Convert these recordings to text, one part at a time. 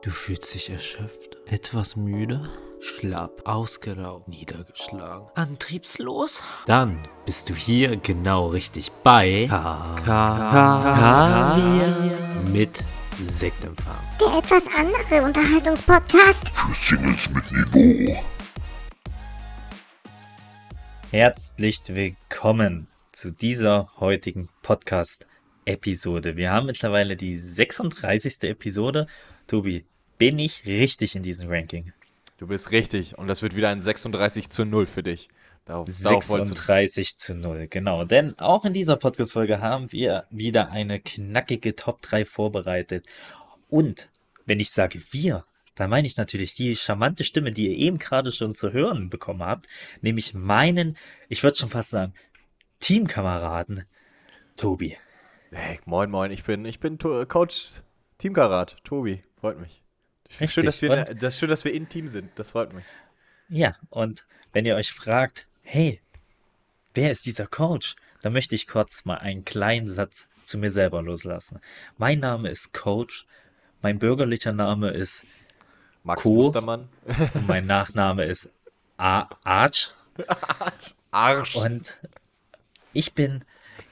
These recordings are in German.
Du fühlst dich erschöpft, etwas müde, schlapp, ausgeraubt, niedergeschlagen, antriebslos? Dann bist du hier genau richtig bei K K mit Sektempfang. Der etwas andere Unterhaltungspodcast. Für Singles mit Niveau. Herzlich willkommen zu dieser heutigen Podcast-Episode. Wir haben mittlerweile die 36. Episode. Tobi, bin ich richtig in diesem Ranking? Du bist richtig und das wird wieder ein 36 zu 0 für dich. Darauf, 36 zu 0, genau. Denn auch in dieser Podcast-Folge haben wir wieder eine knackige Top 3 vorbereitet. Und wenn ich sage wir, da meine ich natürlich die charmante Stimme, die ihr eben gerade schon zu hören bekommen habt, nämlich meinen, ich würde schon fast sagen, Teamkameraden, Tobi. Hey, moin, moin, ich bin, ich bin Coach Teamkarat, Tobi, freut mich. Richtig. Schön, dass wir, und, das schön, dass wir in Team sind, das freut mich. Ja, und wenn ihr euch fragt, hey, wer ist dieser Coach? Dann möchte ich kurz mal einen kleinen Satz zu mir selber loslassen. Mein Name ist Coach, mein bürgerlicher Name ist Max Co. Mustermann. und mein Nachname ist A Arch. Arch. Arsch. Und ich bin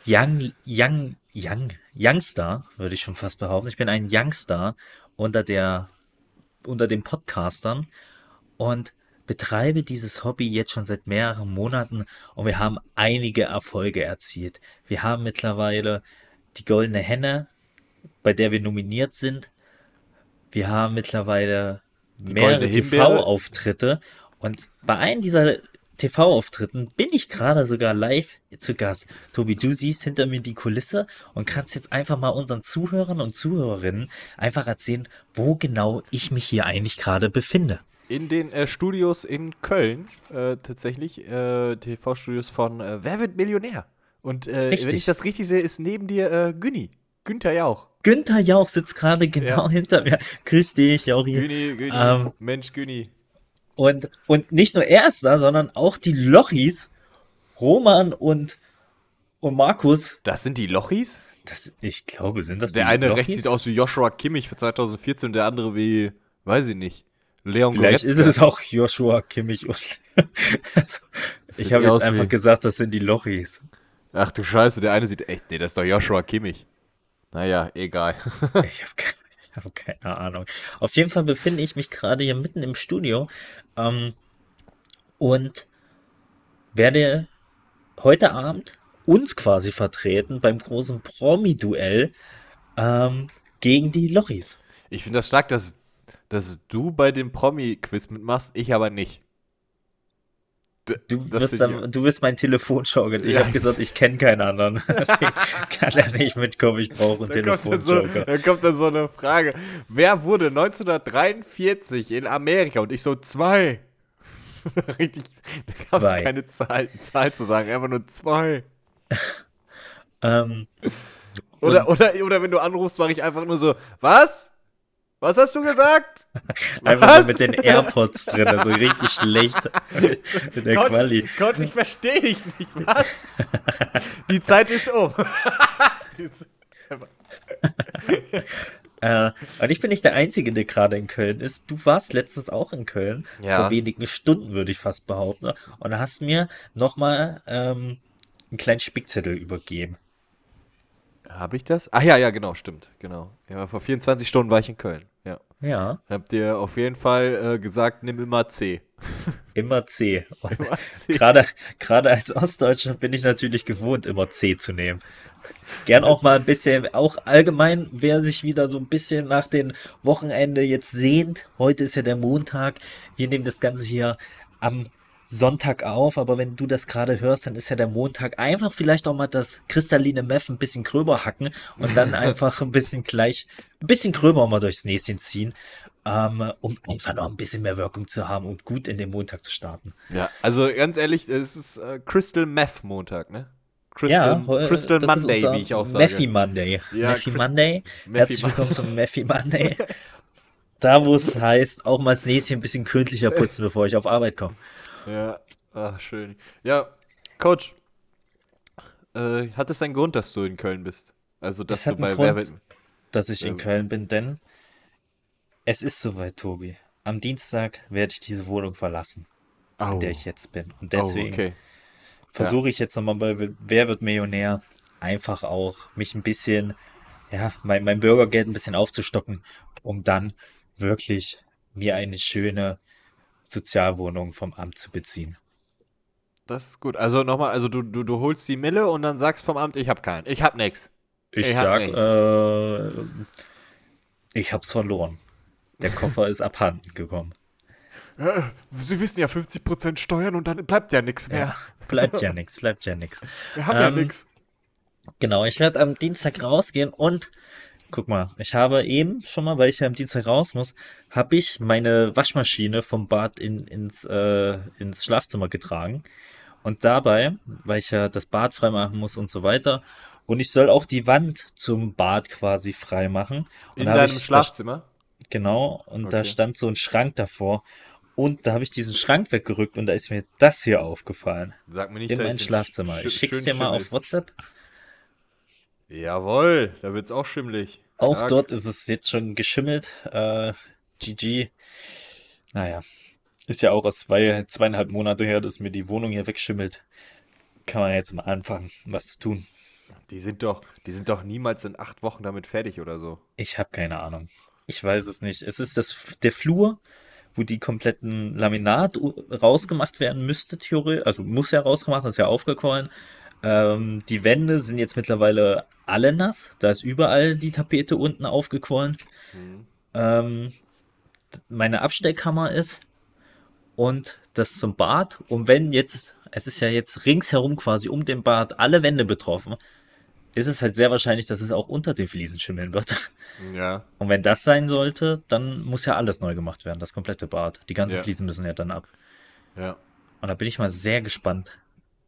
Young, Young, Young, Youngster, würde ich schon fast behaupten. Ich bin ein Youngster unter der, unter den Podcastern und betreibe dieses Hobby jetzt schon seit mehreren Monaten und wir haben einige Erfolge erzielt. Wir haben mittlerweile die Goldene Henne, bei der wir nominiert sind. Wir haben mittlerweile die mehrere TV-Auftritte und bei einem dieser TV-Auftritten bin ich gerade sogar live zu Gast. Tobi, du siehst hinter mir die Kulisse und kannst jetzt einfach mal unseren Zuhörern und Zuhörerinnen einfach erzählen, wo genau ich mich hier eigentlich gerade befinde. In den äh, Studios in Köln, äh, tatsächlich, äh, TV-Studios von äh, Wer wird Millionär? Und äh, wenn ich das richtig sehe, ist neben dir äh, Günni, Günther Jauch. Günther Jauch sitzt gerade genau ja. hinter mir. Grüß dich, Jauri. Günni, Günni, ähm, Mensch, Günni. Und, und nicht nur er ist da, sondern auch die Lochis, Roman und, und Markus. Das sind die Lochis? Das, ich glaube, sind das der eine rechts sieht aus wie Joshua Kimmich für 2014 und der andere wie, weiß ich nicht, Leon Vielleicht Goretzka. ist es auch Joshua Kimmich. Und also, ich habe jetzt einfach wie... gesagt, das sind die Lochis. Ach du Scheiße, der eine sieht echt, nee, das ist doch Joshua Kimmich. Naja, egal. ich habe keine habe keine Ahnung. Auf jeden Fall befinde ich mich gerade hier mitten im Studio ähm, und werde heute Abend uns quasi vertreten beim großen Promi-Duell ähm, gegen die Lochis. Ich finde das stark, dass, dass du bei dem Promi-Quiz mitmachst, ich aber nicht. Du wirst, dann, du wirst mein Telefonjoker. Ich ja. habe gesagt, ich kenne keinen anderen. Deswegen kann er nicht mitkommen. Ich brauche einen. Dann, so, kommt dann so eine Frage. Wer wurde 1943 in Amerika? Und ich so, zwei. Richtig, da gab es keine Zahl, Zahl zu sagen. Einfach nur zwei. ähm, oder, oder, oder wenn du anrufst, mache ich einfach nur so, was? Was hast du gesagt? Einfach so mit den AirPods drin, so richtig schlecht in der Gott, Quali. Gott, ich verstehe dich nicht. Was? Die Zeit ist um. äh, und ich bin nicht der Einzige, der gerade in Köln ist. Du warst letztens auch in Köln, ja. vor wenigen Stunden, würde ich fast behaupten. Und hast mir nochmal ähm, einen kleinen Spickzettel übergeben. Habe ich das? Ach ja, ja, genau, stimmt. Genau. Ja, vor 24 Stunden war ich in Köln. Ja. Ja. Habt ihr auf jeden Fall äh, gesagt, nimm immer C. Immer C. C. Gerade, gerade als Ostdeutscher bin ich natürlich gewohnt, immer C zu nehmen. Gern auch mal ein bisschen, auch allgemein, wer sich wieder so ein bisschen nach dem Wochenende jetzt sehnt. Heute ist ja der Montag. Wir nehmen das Ganze hier am Sonntag auf, aber wenn du das gerade hörst, dann ist ja der Montag. Einfach vielleicht auch mal das kristalline Meth ein bisschen gröber hacken und dann einfach ein bisschen gleich, ein bisschen gröber mal durchs Näschen ziehen, ähm, um einfach noch ein bisschen mehr Wirkung zu haben und gut in den Montag zu starten. Ja, also ganz ehrlich, es ist äh, Crystal Meth Montag, ne? Crystal, ja, Crystal Monday, wie ich auch sage. Mephi Monday. Ja, Mephi Monday. Herzlich willkommen zum Mephi Monday. da, wo es heißt, auch mal das Näschen ein bisschen gründlicher putzen, bevor ich auf Arbeit komme. Ja, ach, schön. Ja, Coach, äh, hat es einen Grund, dass du in Köln bist? Also, dass es du bei Grund, Wer dass ich in Köln bin, denn Es ist soweit, Tobi. Am Dienstag werde ich diese Wohnung verlassen, Oh. in der ich jetzt bin. Und oh, deswegen okay. versuche ich jetzt nochmal bei Wer wird Millionär einfach auch mich ein bisschen, ja, mein, mein Bürgergeld ein bisschen aufzustocken, um dann wirklich mir eine schöne Sozialwohnung vom Amt zu beziehen. Das ist gut. Also nochmal, also du, du, du holst die Mille und dann sagst vom Amt, ich hab keinen. Ich hab nix. Ich, Ich hab sag, nichts. äh, ich hab's verloren. Der Koffer ist abhanden gekommen. Äh, Sie wissen ja 50% Steuern und dann bleibt ja nichts mehr. Bleibt ja nix, bleibt ja nix. Wir haben ja Ähm, nix. Genau, ich werde am Dienstag rausgehen und guck mal, ich habe eben schon mal, weil ich ja am Dienstag raus muss, habe ich meine Waschmaschine vom Bad in, ins, äh, ins Schlafzimmer getragen. Und dabei, weil ich ja das Bad freimachen muss und so weiter, und ich soll auch die Wand zum Bad quasi freimachen. Und In da deinem ich, Schlafzimmer? Genau, und da Okay. stand so ein Schrank davor. Und da habe ich diesen Schrank weggerückt und da ist mir das hier aufgefallen. Sag mir nicht, In da mein Schlafzimmer. sch- Ich schick's dir mal auf. WhatsApp. Jawohl, da wird's auch schimmelig. Auch Stark. dort ist es jetzt schon geschimmelt. Äh, GG. Naja. Ist ja auch aus zwei, zweieinhalb Monate her, dass mir die Wohnung hier wegschimmelt. Kann man jetzt mal anfangen, was zu tun. Die sind doch, die sind doch niemals in acht Wochen damit fertig oder so. Ich habe keine Ahnung. Ich weiß es nicht. Es ist das, der Flur, wo die kompletten Laminat rausgemacht werden müsste, theoretisch. Also muss ja rausgemacht, ist ja aufgequollen. Ähm, die Wände sind jetzt mittlerweile alle nass. Da ist überall die Tapete unten aufgequollen. Ähm, d- meine Abstellkammer ist und das zum Bad. Und wenn jetzt, es ist ja jetzt ringsherum quasi um den Bad alle Wände betroffen, ist es halt sehr wahrscheinlich, dass es auch unter den Fliesen schimmeln wird. Ja. Und wenn das sein sollte, dann muss ja alles neu gemacht werden, das komplette Bad. Die ganzen Ja. Fliesen müssen ja dann ab. Ja. Und da bin ich mal sehr gespannt,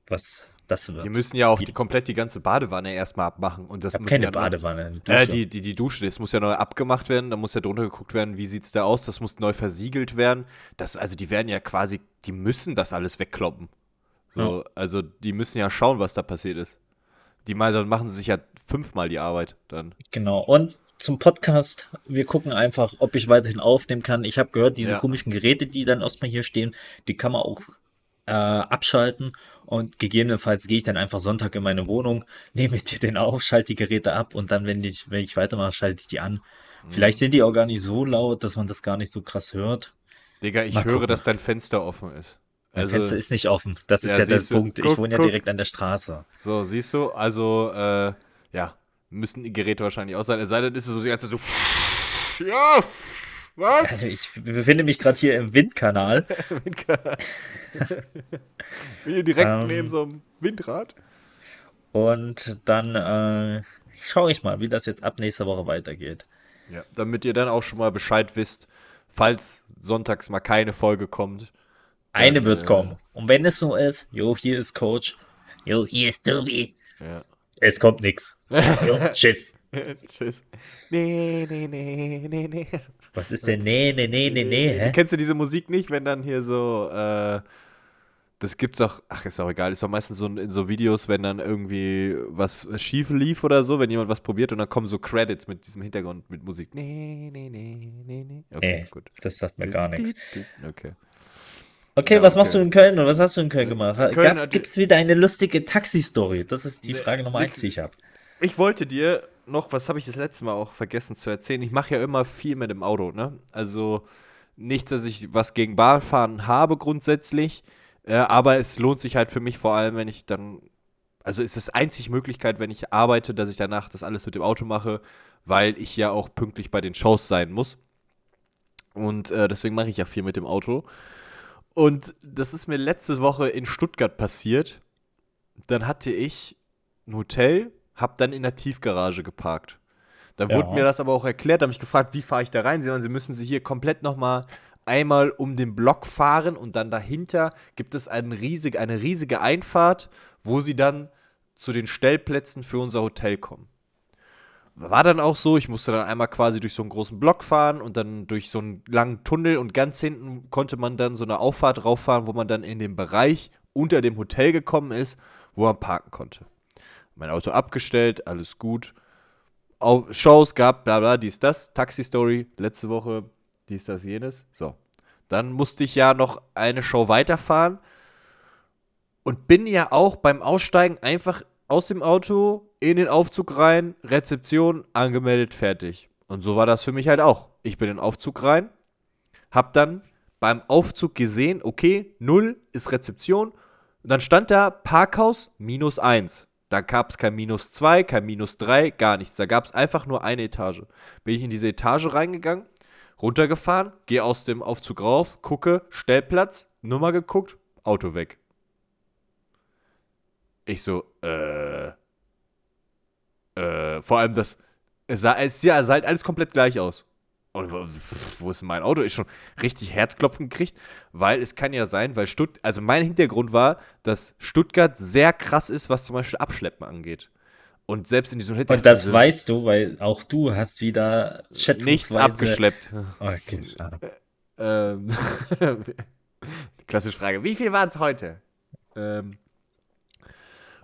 was das wird. Die müssen ja auch die, komplett die ganze Badewanne erstmal abmachen. Und das ich muss keine ja Badewanne. eine Dusche. Äh, die, die, die Dusche, das muss ja neu abgemacht werden, da muss ja drunter geguckt werden, wie sieht's da aus, das muss neu versiegelt werden. Das, also die werden ja quasi, die müssen das alles wegkloppen. So, also die müssen ja schauen, was da passiert ist. Die mal, dann machen sie sich ja fünfmal die Arbeit dann. Genau. Und zum Podcast, wir gucken einfach, ob ich weiterhin aufnehmen kann. Ich habe gehört, diese Ja. komischen Geräte, die dann erstmal hier stehen, die kann man auch äh, abschalten. Und gegebenenfalls gehe ich dann einfach Sonntag in meine Wohnung, nehme dir den auf, schalte die Geräte ab und dann, wenn ich, wenn ich weitermache, schalte ich die an. Mhm. Vielleicht sind die auch gar nicht so laut, dass man das gar nicht so krass hört. Digga, ich Mal höre, gucken. dass dein Fenster offen ist. Mein Also, Fenster ist nicht offen. Das ist Ja, ja, der du. Punkt. Guck, ich wohne ja guck. direkt an der Straße. so, siehst du, also, äh, ja, müssen die Geräte wahrscheinlich aus sein. Es sei denn, ist es so, sie hat so, ja, was? Also ich befinde mich gerade hier im Windkanal. Bin hier direkt Ähm. neben so einem Windrad. Und dann äh, schaue ich mal, wie das jetzt ab nächster Woche weitergeht. Ja, damit ihr dann auch schon mal Bescheid wisst, falls sonntags mal keine Folge kommt. Eine Dann, wird äh, kommen. Und wenn es so ist, jo, hier ist Coach. Jo, hier ist Tobi. Ja. Es kommt nix. Jo, tschüss. Tschüss. Nee, nee, nee, nee, nee. Was ist denn? Nee, nee, nee, nee, nee, hä? Kennst du diese Musik nicht, wenn dann hier so, äh, das gibt's auch, ach, ist auch egal, ist doch meistens so in so Videos, wenn dann irgendwie was schief lief oder so, wenn jemand was probiert und dann kommen so Credits mit diesem Hintergrund mit Musik. Nee, nee, nee, nee, nee. Okay, Nee, gut. das sagt mir gar nichts. Okay. Okay, Ja, was machst okay. du in Köln oder was hast du in Köln gemacht? Köln Gab's, hat- gibt's wieder eine lustige Taxi-Story? Das ist die Frage Nummer eins, die ich habe. Ich wollte dir noch, was habe ich das letzte Mal auch vergessen zu erzählen? Ich mache ja immer viel mit dem Auto, ne? Also nicht, dass ich was gegen Bahnfahren habe grundsätzlich, äh, aber es lohnt sich halt für mich vor allem, wenn ich dann, also es ist einzig Möglichkeit, wenn ich arbeite, dass ich danach das alles mit dem Auto mache, weil ich ja auch pünktlich bei den Shows sein muss. Und äh, deswegen mache ich ja viel mit dem Auto. Und das ist mir letzte Woche in Stuttgart passiert. Dann hatte ich ein Hotel, hab dann in der Tiefgarage geparkt. Da Ja. wurde mir das aber auch erklärt, da habe ich gefragt, wie fahre ich da rein? Sie sagen, Sie müssen sie hier komplett nochmal einmal um den Block fahren und dann dahinter gibt es riesig, eine riesige Einfahrt, wo sie dann zu den Stellplätzen für unser Hotel kommen. War dann auch so, ich musste dann einmal quasi durch so einen großen Block fahren und dann durch so einen langen Tunnel und ganz hinten konnte man dann so eine Auffahrt rauffahren, wo man dann in den Bereich unter dem Hotel gekommen ist, wo man parken konnte. Mein Auto abgestellt, alles gut. Au Shows gab, bla bla, dies, das. Taxi-Story, letzte Woche dies, das, jenes. So. Dann musste ich ja noch eine Show weiterfahren und bin ja auch beim Aussteigen einfach aus dem Auto in den Aufzug rein, Rezeption, angemeldet, fertig. Und so war das für mich halt auch. Ich bin in den Aufzug rein, hab dann beim Aufzug gesehen, okay, 0 ist Rezeption. Und dann stand da Parkhaus minus 1. Da gab es kein minus 2, kein minus 3, gar nichts. Da gab es einfach nur eine Etage. Bin ich in diese Etage reingegangen, runtergefahren, gehe aus dem Aufzug rauf, gucke, Stellplatz, Nummer geguckt, Auto weg. Ich so, äh. Äh, vor allem das. Es sah, es, sah halt alles komplett gleich aus. Und wo, wo ist mein Auto? Ich schon richtig Herzklopfen gekriegt, weil es kann ja sein, weil Stutt also mein Hintergrund war, dass Stuttgart sehr krass ist, was zum Beispiel Abschleppen angeht. Und selbst in diesem Und das weißt du, weil auch du hast wieder nichts abgeschleppt. Okay, schade. Ähm, klassische Frage. Wie viel waren es heute? Ähm,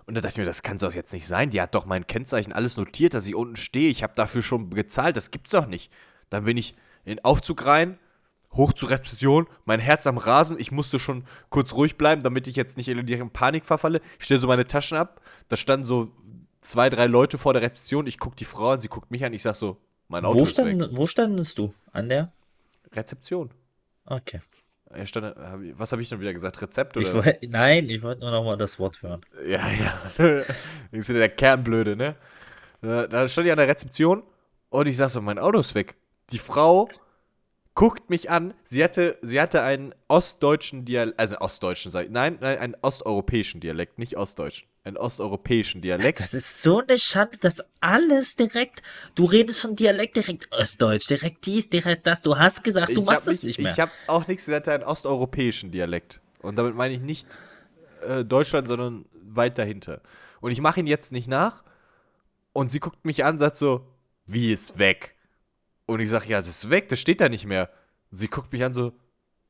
und da dachte ich mir, das kann doch jetzt nicht sein. Die hat doch mein Kennzeichen alles notiert, dass ich unten stehe. Ich habe dafür schon gezahlt. Das gibt's doch nicht. Dann bin ich in den Aufzug rein, hoch zur Rezeption, mein Herz am Rasen. Ich musste schon kurz ruhig bleiben, damit ich jetzt nicht in Panik verfalle. Ich stelle so meine Taschen ab. Da standen so zwei, drei Leute vor der Rezeption. Ich gucke die Frau an, sie guckt mich an. Ich sag so, mein Auto Wo, ist stand, weg. wo standest du? An der? Rezeption. Okay. Stand, was habe ich denn wieder gesagt? Rezept oder? Ich woll, nein, ich wollte nur noch mal das Wort hören. Ja, ja. Ist wieder der Kernblöde, ne? Da, da stand ich an der Rezeption und ich sag so, mein Auto ist weg. Die Frau guckt mich an. Sie hatte, sie hatte einen ostdeutschen Dialekt, also ostdeutschen, sag ich, nein, nein, einen osteuropäischen Dialekt, nicht ostdeutschen. Einen osteuropäischen Dialekt. Das ist so eine Schande, dass alles direkt, du redest von Dialekt direkt Ostdeutsch, direkt dies, direkt das, du hast gesagt, du Ich machst es nicht, nicht mehr. Ich habe auch nichts gesagt, einen osteuropäischen Dialekt. Und damit meine ich nicht äh, Deutschland, sondern weit dahinter. Und ich mache ihn jetzt nicht nach. Und sie guckt mich an, sagt so, wie ist weg? Und ich sage, ja, es ist weg, das steht da nicht mehr. Sie guckt mich an so,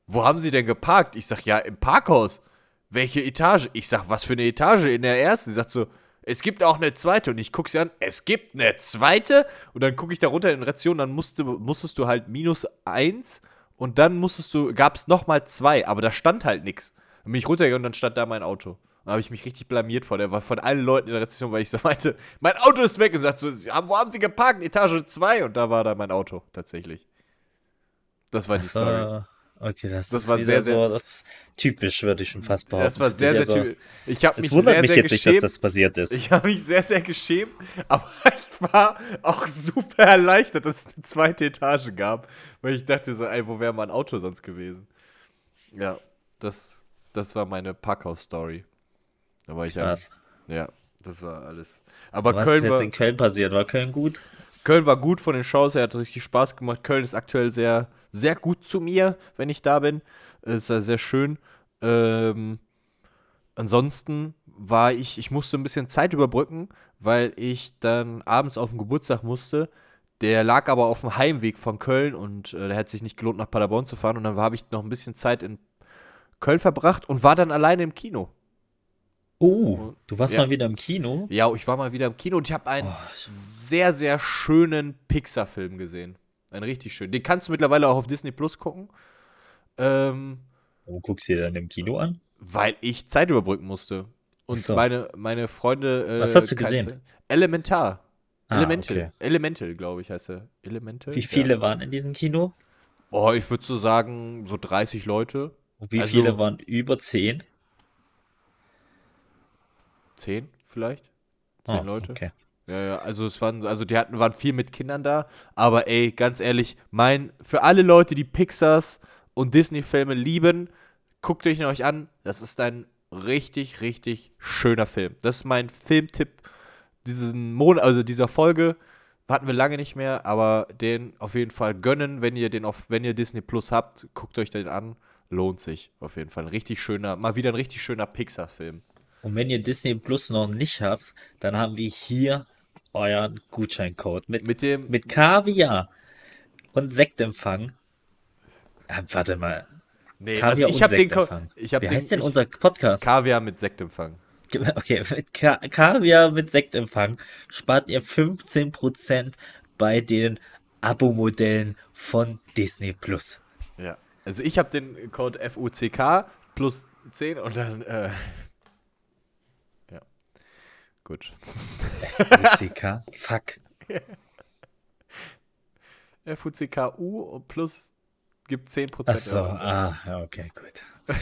wo haben sie denn geparkt? Ich sag, ja, im Parkhaus. Welche Etage? Ich sag, was für eine Etage? In der ersten. Sie sagt so, es gibt auch eine zweite. Und ich gucke sie an, es gibt eine zweite? Und dann gucke ich da runter in Ration, dann musste, musstest du halt minus eins und dann musstest du, gab es nochmal zwei, aber da stand halt nichts. Dann bin ich runtergegangen und dann stand da mein Auto. Dann habe ich mich richtig blamiert vor der, war von allen Leuten in der Rezeption, weil ich so meinte, mein Auto ist weg. Und sagt so, "Sie haben- wo haben sie geparkt? Etage 2. Und da war da mein Auto, tatsächlich. Das war die Story. Okay, das, Das war wieder sehr, so, sehr- das typisch, würde ich schon fast behaupten. Das war sehr, sehr Also, typisch. Ich habe Es mich wundert sehr, mich sehr jetzt nicht, dass geschämt. das passiert ist. Ich habe mich sehr, sehr geschämt, aber ich war auch super erleichtert, dass es eine zweite Etage gab, weil ich dachte so, ey, wo wäre mein Auto sonst gewesen? Ja, das, das war meine Packhaus-Story. Da war ich ja, Krass. ja, das war alles. Aber Was Köln ist jetzt war, in Köln passiert? War Köln gut? Köln war gut von den Shows her, hat richtig Spaß gemacht. Köln ist aktuell sehr, sehr gut zu mir, wenn ich da bin. Es war sehr schön. Ähm, ansonsten war ich, ich musste ein bisschen Zeit überbrücken, weil ich dann abends auf den Geburtstag musste. Der lag aber auf dem Heimweg von Köln und äh, der hat sich nicht gelohnt, nach Paderborn zu fahren. Und dann habe ich noch ein bisschen Zeit in Köln verbracht und war dann alleine im Kino. Oh, du warst Ja. mal wieder im Kino? Ja, ich war mal wieder im Kino und ich habe einen sehr, sehr schönen Pixar-Film gesehen. Einen richtig schönen. Den kannst du mittlerweile auch auf Disney Plus gucken. Ähm, Wo guckst du dir dann im Kino an? weil ich Zeit überbrücken musste. Und so. meine, meine Freunde. Äh, Was hast du gesehen? Zeit- Elementar. Ah, Elemental. okay. Elemental, glaube ich, heißt er. Elemental? Wie viele Ja. waren in diesem Kino? Oh, ich würde so sagen, so 30 Leute. Und wie Also- viele waren über 10? 10 vielleicht? 10 Ah, Leute. Okay. Ja, ja, also es waren, also die hatten, waren viel mit Kindern da, aber ey, ganz ehrlich, mein, für alle Leute, die Pixars und Disney-Filme lieben, guckt euch ihn euch an, das ist ein richtig, richtig schöner Film. Das ist mein Filmtipp diesen Monat, also dieser Folge, hatten wir lange nicht mehr, aber den auf jeden Fall gönnen, wenn ihr den auf, wenn ihr Disney Plus habt, guckt euch den an, lohnt sich auf jeden Fall. Ein richtig schöner, mal wieder ein richtig schöner Pixar-Film. Und wenn ihr Disney Plus noch nicht habt, dann haben wir hier euren Gutscheincode mit, Mit dem, mit Kaviar und Sektempfang. Ah, warte mal. nee, Kaviar also ich habe den, Ko- ich habe Wie den, heißt denn ich, unser Podcast? Kaviar mit Sektempfang. Okay, mit Ka Kaviar mit Sektempfang spart ihr 15% bei den Abo-Modellen von Disney Plus. Ja. Also ich habe den Code FUCK plus 10 und dann, äh. Gut. FUCK? Fuck. FUCKU plus gibt 10% Achso, Rabatt. ah, okay, gut.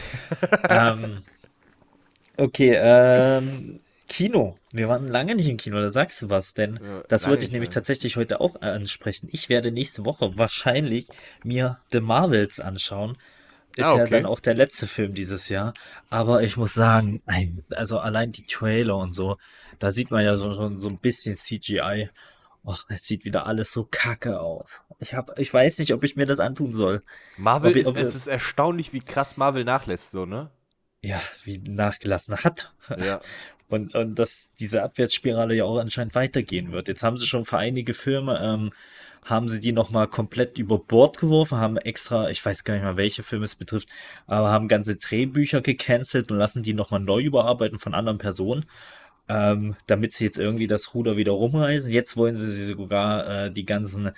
ähm, okay, ähm, Kino. Wir waren lange nicht im Kino, da sagst du was, denn Ja, das wollte ich nämlich mehr. tatsächlich heute auch ansprechen. Ich werde nächste Woche wahrscheinlich mir The Marvels anschauen. Ist Ah, ja okay. dann auch der letzte Film dieses Jahr. Aber ich muss sagen, also allein die Trailer und so, da sieht man ja so, schon so ein bisschen CGI. Och, es sieht wieder alles so kacke aus. Ich hab, ich weiß nicht, ob ich mir das antun soll. Marvel Ob- ist, ob- es ist erstaunlich, wie krass Marvel nachlässt, so, ne? Ja, wie nachgelassen hat. Ja. Und, und dass diese Abwärtsspirale ja auch anscheinend weitergehen wird. Jetzt haben sie schon für einige Filme, ähm, haben sie die nochmal komplett über Bord geworfen, haben extra, ich weiß gar nicht mal, welche Filme es betrifft, aber haben ganze Drehbücher gecancelt und lassen die nochmal neu überarbeiten von anderen Personen, ähm, damit sie jetzt irgendwie das Ruder wieder rumreißen. Jetzt wollen sie sogar äh, die ganzen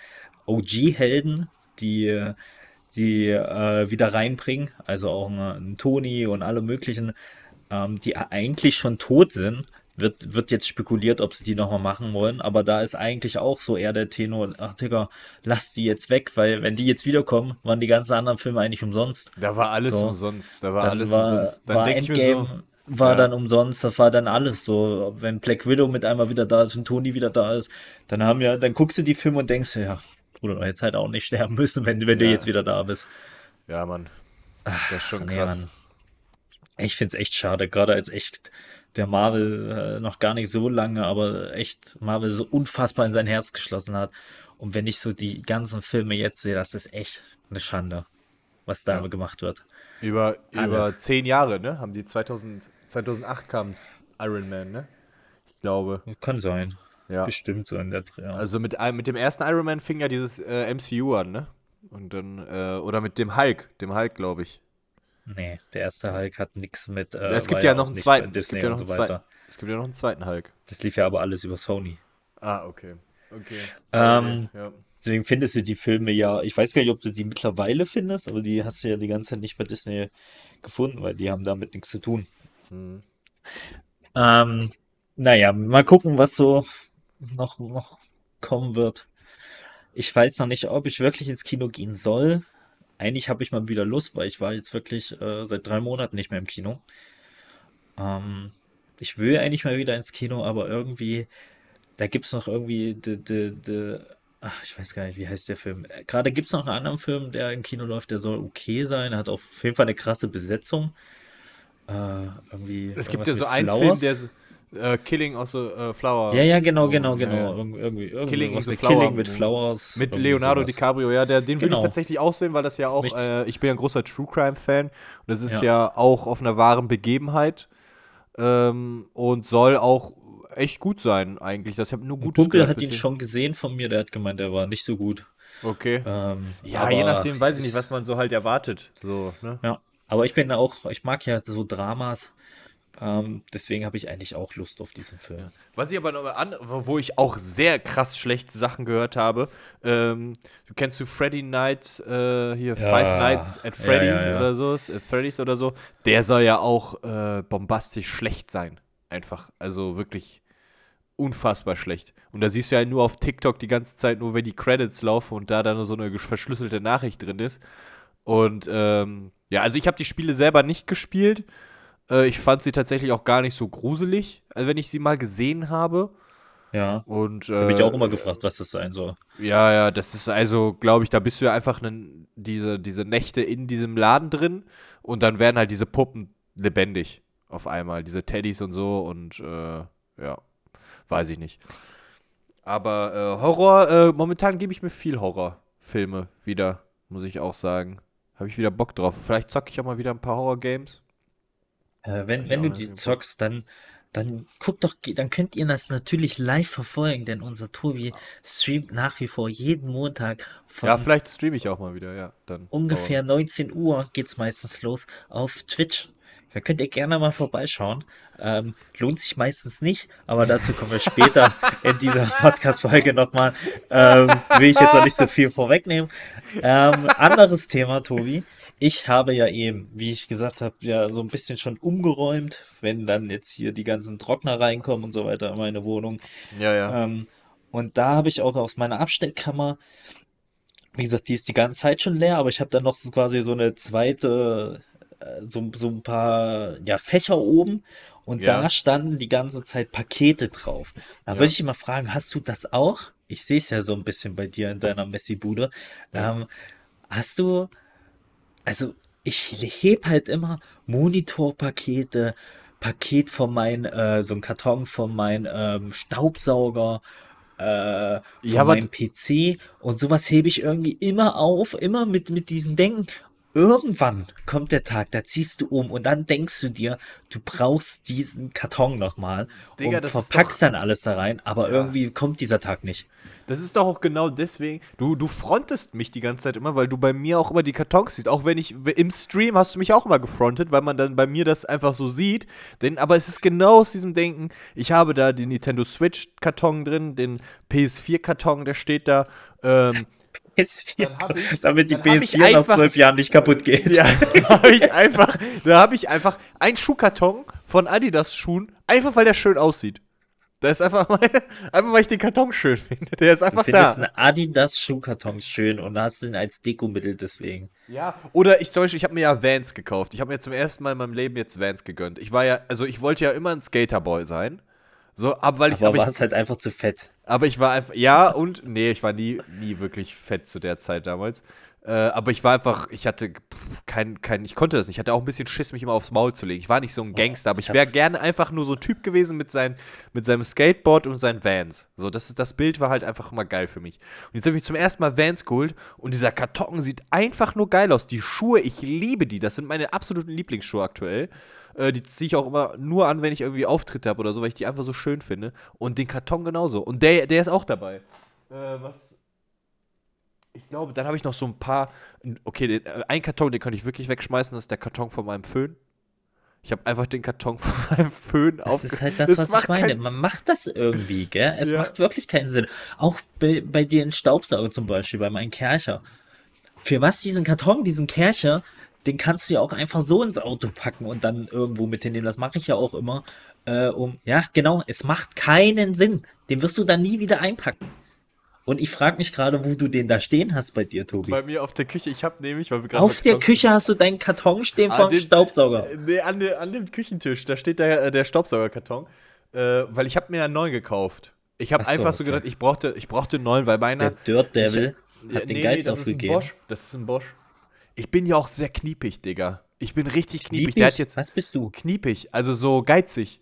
OG-Helden, die, die äh, wieder reinbringen, also auch einen, einen Tony und alle möglichen, ähm, die eigentlich schon tot sind. Wird, wird jetzt spekuliert, ob sie die nochmal machen wollen, aber da ist eigentlich auch so eher der Tenor, ach Digga, lass die jetzt weg, weil wenn die jetzt wiederkommen, waren die ganzen anderen Filme eigentlich umsonst. Da war alles So. umsonst. Da war Dann alles war, umsonst. Dann war Endgame, so, war ja. dann umsonst, das war dann alles so. Wenn Black Widow mit einmal wieder da ist und Tony wieder da ist, dann haben ja, dann guckst du die Filme und denkst, ja, Bruder, jetzt halt auch nicht sterben müssen, wenn, wenn du Ja. jetzt wieder da bist. ja, Mann. Das ist schon Nee, krass. Mann. Ich find's echt schade, gerade als echt der Marvel äh, noch gar nicht so lange, aber echt Marvel so unfassbar in sein Herz geschlossen hat. Und wenn ich so die ganzen Filme jetzt sehe, das ist echt eine Schande, was da gemacht wird. Über, Alle. über zehn Jahre, ne? Haben die 2000, 2008 kam Iron Man, ne? Ich glaube. Kann sein. Ja. Bestimmt so in der Dreh. Also mit, mit dem ersten Iron Man fing ja dieses äh, MCU an, ne? Und dann, äh, oder mit dem Hulk, dem Hulk, glaube ich. Nee, der erste Hulk hat nichts mit. Äh, es gibt ja noch einen zweiten. Es gibt ja noch einen so zweiten. Es gibt ja noch einen zweiten Hulk. Das lief ja aber alles über Sony. Ah, okay. Okay. Ähm, ja. Deswegen findest du die Filme ja, ich weiß gar nicht, ob du die mittlerweile findest, aber die hast du ja die ganze Zeit nicht bei Disney gefunden, weil die haben damit nichts zu tun. Hm. Ähm, naja, mal gucken, was so noch, noch kommen wird. Ich weiß noch nicht, ob ich wirklich ins Kino gehen soll. Eigentlich habe ich mal wieder Lust, weil ich war jetzt wirklich äh, seit drei Monaten nicht mehr im Kino. Ähm, ich will eigentlich mal wieder ins Kino, aber irgendwie, da gibt es noch irgendwie, de, de, de, ach, ich weiß gar nicht, wie heißt der Film. Gerade gibt es noch einen anderen Film, der im Kino läuft, der soll okay sein, hat auf jeden Fall eine krasse Besetzung. Äh, irgendwie Es gibt ja so einen Flowers. Film, der so, äh, Killing of the äh, Flower. Ja, ja, genau, genau, ja, genau. ja. Irg irgendwie, irgendwie Killing was mit Flower Killing mit. Flowers. Mit Leonardo sowas. DiCaprio, ja, der, den Genau. ich tatsächlich auch sehen, weil das ja auch, äh, ich bin ja ein großer True Crime Fan und das ist ja, Ja. auch auf einer wahren Begebenheit ähm, und soll auch echt gut sein eigentlich. Das habe nur Kumpel gehört hat ihn schon gesehen von mir, der hat gemeint, der war nicht so gut. Okay. Ähm, ja, je nachdem, weiß ich nicht, was man so halt erwartet. So, ne? Ja, aber ich bin auch, ich mag ja so Dramas. Ähm, deswegen habe ich eigentlich auch Lust auf diesen Film. Was ich aber noch an, wo ich auch sehr krass schlechte Sachen gehört habe, ähm, du kennst du Freddy Night, äh, hier Ja. Five Nights at Freddy ja, ja. oder so, äh, Freddy's oder so, der soll ja auch äh, bombastisch schlecht sein. Einfach, also wirklich unfassbar schlecht. Und da siehst du ja nur auf TikTok die ganze Zeit nur, wenn die Credits laufen und da dann so eine verschlüsselte Nachricht drin ist. Und ähm, ja, also ich habe die Spiele selber nicht gespielt. Äh, ich fand sie tatsächlich auch gar nicht so gruselig, also wenn ich sie mal gesehen habe. Ja, Und habe ich äh, auch immer gefragt, was das sein soll. ja, ja, das ist also, glaube ich, da bist du ja einfach nen, diese, diese Nächte in diesem Laden drin und dann werden halt diese Puppen lebendig auf einmal, diese Teddys und so und äh, ja, weiß ich nicht. Aber äh, Horror, äh, momentan gebe ich mir viel Horrorfilme wieder, muss ich auch sagen. Habe ich wieder Bock drauf. Vielleicht zocke ich auch mal wieder ein paar Horror-Games. Äh, wenn wenn du die zockst, dann, dann guckt doch, dann könnt ihr das natürlich live verfolgen, denn unser Tobi streamt nach wie vor jeden Montag von Ja, vielleicht streame ich auch mal wieder, ja. Dann. ungefähr 19 Uhr geht's meistens los auf Twitch. Da könnt ihr gerne mal vorbeischauen. Ähm, lohnt sich meistens nicht, aber dazu kommen wir später in dieser Podcast-Folge nochmal. Ähm, will ich jetzt noch nicht so viel vorwegnehmen. Ähm, anderes Thema, Tobi. Ich habe ja eben, wie ich gesagt habe, ja so ein bisschen schon umgeräumt, wenn dann jetzt hier die ganzen Trockner reinkommen und so weiter in meine Wohnung. Ja, ja. Ähm, und da habe ich auch aus meiner Abstellkammer, wie gesagt, die ist die ganze Zeit schon leer, aber ich habe dann noch so quasi so eine zweite, äh, so, so ein paar ja, Fächer oben und Ja. da standen die ganze Zeit Pakete drauf. Da Ja. würde ich mal fragen, hast du das auch? Ich sehe es ja so ein bisschen bei dir in deiner Messi-Bude. Ähm, hast du, also ich heb halt immer Monitorpakete, Paket von meinem, äh, so ein Karton von meinem ähm, Staubsauger, äh, von Ja, meinem PC und sowas hebe ich irgendwie immer auf, immer mit, mit diesen Denken. Irgendwann kommt der Tag, da ziehst du um und dann denkst du dir, du brauchst diesen Karton nochmal Digga, und verpackst dann alles da rein, aber irgendwie kommt dieser Tag nicht. Das ist doch auch genau deswegen. Du, du frontest mich die ganze Zeit immer, weil du bei mir auch immer die Kartons siehst. Auch wenn ich im Stream hast du mich auch immer gefrontet, weil man dann bei mir das einfach so sieht. Denn, aber es ist genau aus diesem Denken. Ich habe da den Nintendo Switch-Karton drin, den PS4-Karton, der steht da. Ähm, PS4, hab ich- damit die dann hab ich PS4 nach einfach- zwölf Jahren nicht kaputt geht. ja, da habe ich einfach, da habe ich einfach einen Schuhkarton von Adidas Schuhen, einfach weil der schön aussieht. Da ist einfach meine, einfach weil ich den Karton schön finde. Der ist Du einfach findest da. einen Adidas Schuhkarton schön und hast ihn als Dekomittel deswegen. Ja, oder ich zum Beispiel, ich habe mir ja Vans gekauft. Ich habe mir zum ersten Mal in meinem Leben jetzt Vans gegönnt. Ich war ja, also ich wollte ja immer ein Skaterboy sein. So, ab, weil ich, Aber aber, war es halt einfach zu fett. aber ich war einfach, ja und, nee, ich war nie, nie wirklich fett zu der Zeit damals. Äh, aber ich war einfach, ich hatte kein, kein, ich konnte das nicht. Ich hatte auch ein bisschen Schiss, mich immer aufs Maul zu legen. Ich war nicht so ein Gangster, aber ich wäre gerne einfach nur so ein Typ gewesen mit, sein, mit seinem Skateboard und seinen Vans. So, das, das Bild war halt einfach immer geil für mich. Und jetzt habe ich zum ersten Mal Vans geholt und dieser Karton sieht einfach nur geil aus. Die Schuhe, ich liebe die. Das sind meine absoluten Lieblingsschuhe aktuell. Äh, die ziehe ich auch immer nur an, wenn ich irgendwie Auftritte habe oder so, weil ich die einfach so schön finde. Und den Karton genauso. Und der, der ist auch dabei. Äh, was? Ich glaube, dann habe ich noch so ein paar. Okay, den, äh, ein Karton, den könnte ich wirklich wegschmeißen, das ist der Karton von meinem Föhn. Ich habe einfach den Karton von meinem Föhn Das aufge- ist halt das, was ich meine. Man macht das irgendwie, gell? Es Ja. macht wirklich keinen Sinn. Auch bei, bei dir in Staubsauger zum Beispiel, bei meinem Kercher. Für was diesen Karton, diesen Kercher, den kannst du ja auch einfach so ins Auto packen und dann irgendwo mit hinnehmen. Das mache ich ja auch immer. Äh, um, ja, genau, es macht keinen Sinn. Den wirst du dann nie wieder einpacken. Und ich frage mich gerade, wo du den da stehen hast bei dir, Tobi. Bei mir auf der Küche, ich habe nämlich, weil wir gerade Auf der Küche hast du deinen Karton stehen Ah, vom den- Staubsauger. Äh, Nee, an, de, an dem Küchentisch, da steht der, äh, der Staubsaugerkarton. Äh, weil ich habe mir einen neuen gekauft. Ich habe so, einfach so okay. gedacht, ich brauchte, ich brauchte einen neuen, weil meiner. Der Dirt Devil Ja, hat den Geist das aufgegeben. Ist ein Bosch. Das ist ein Bosch. Ich bin ja auch sehr kniepig, Digga. Ich bin richtig kniepig. Der hat Kniepig? jetzt Was bist du? kniepig, also so geizig.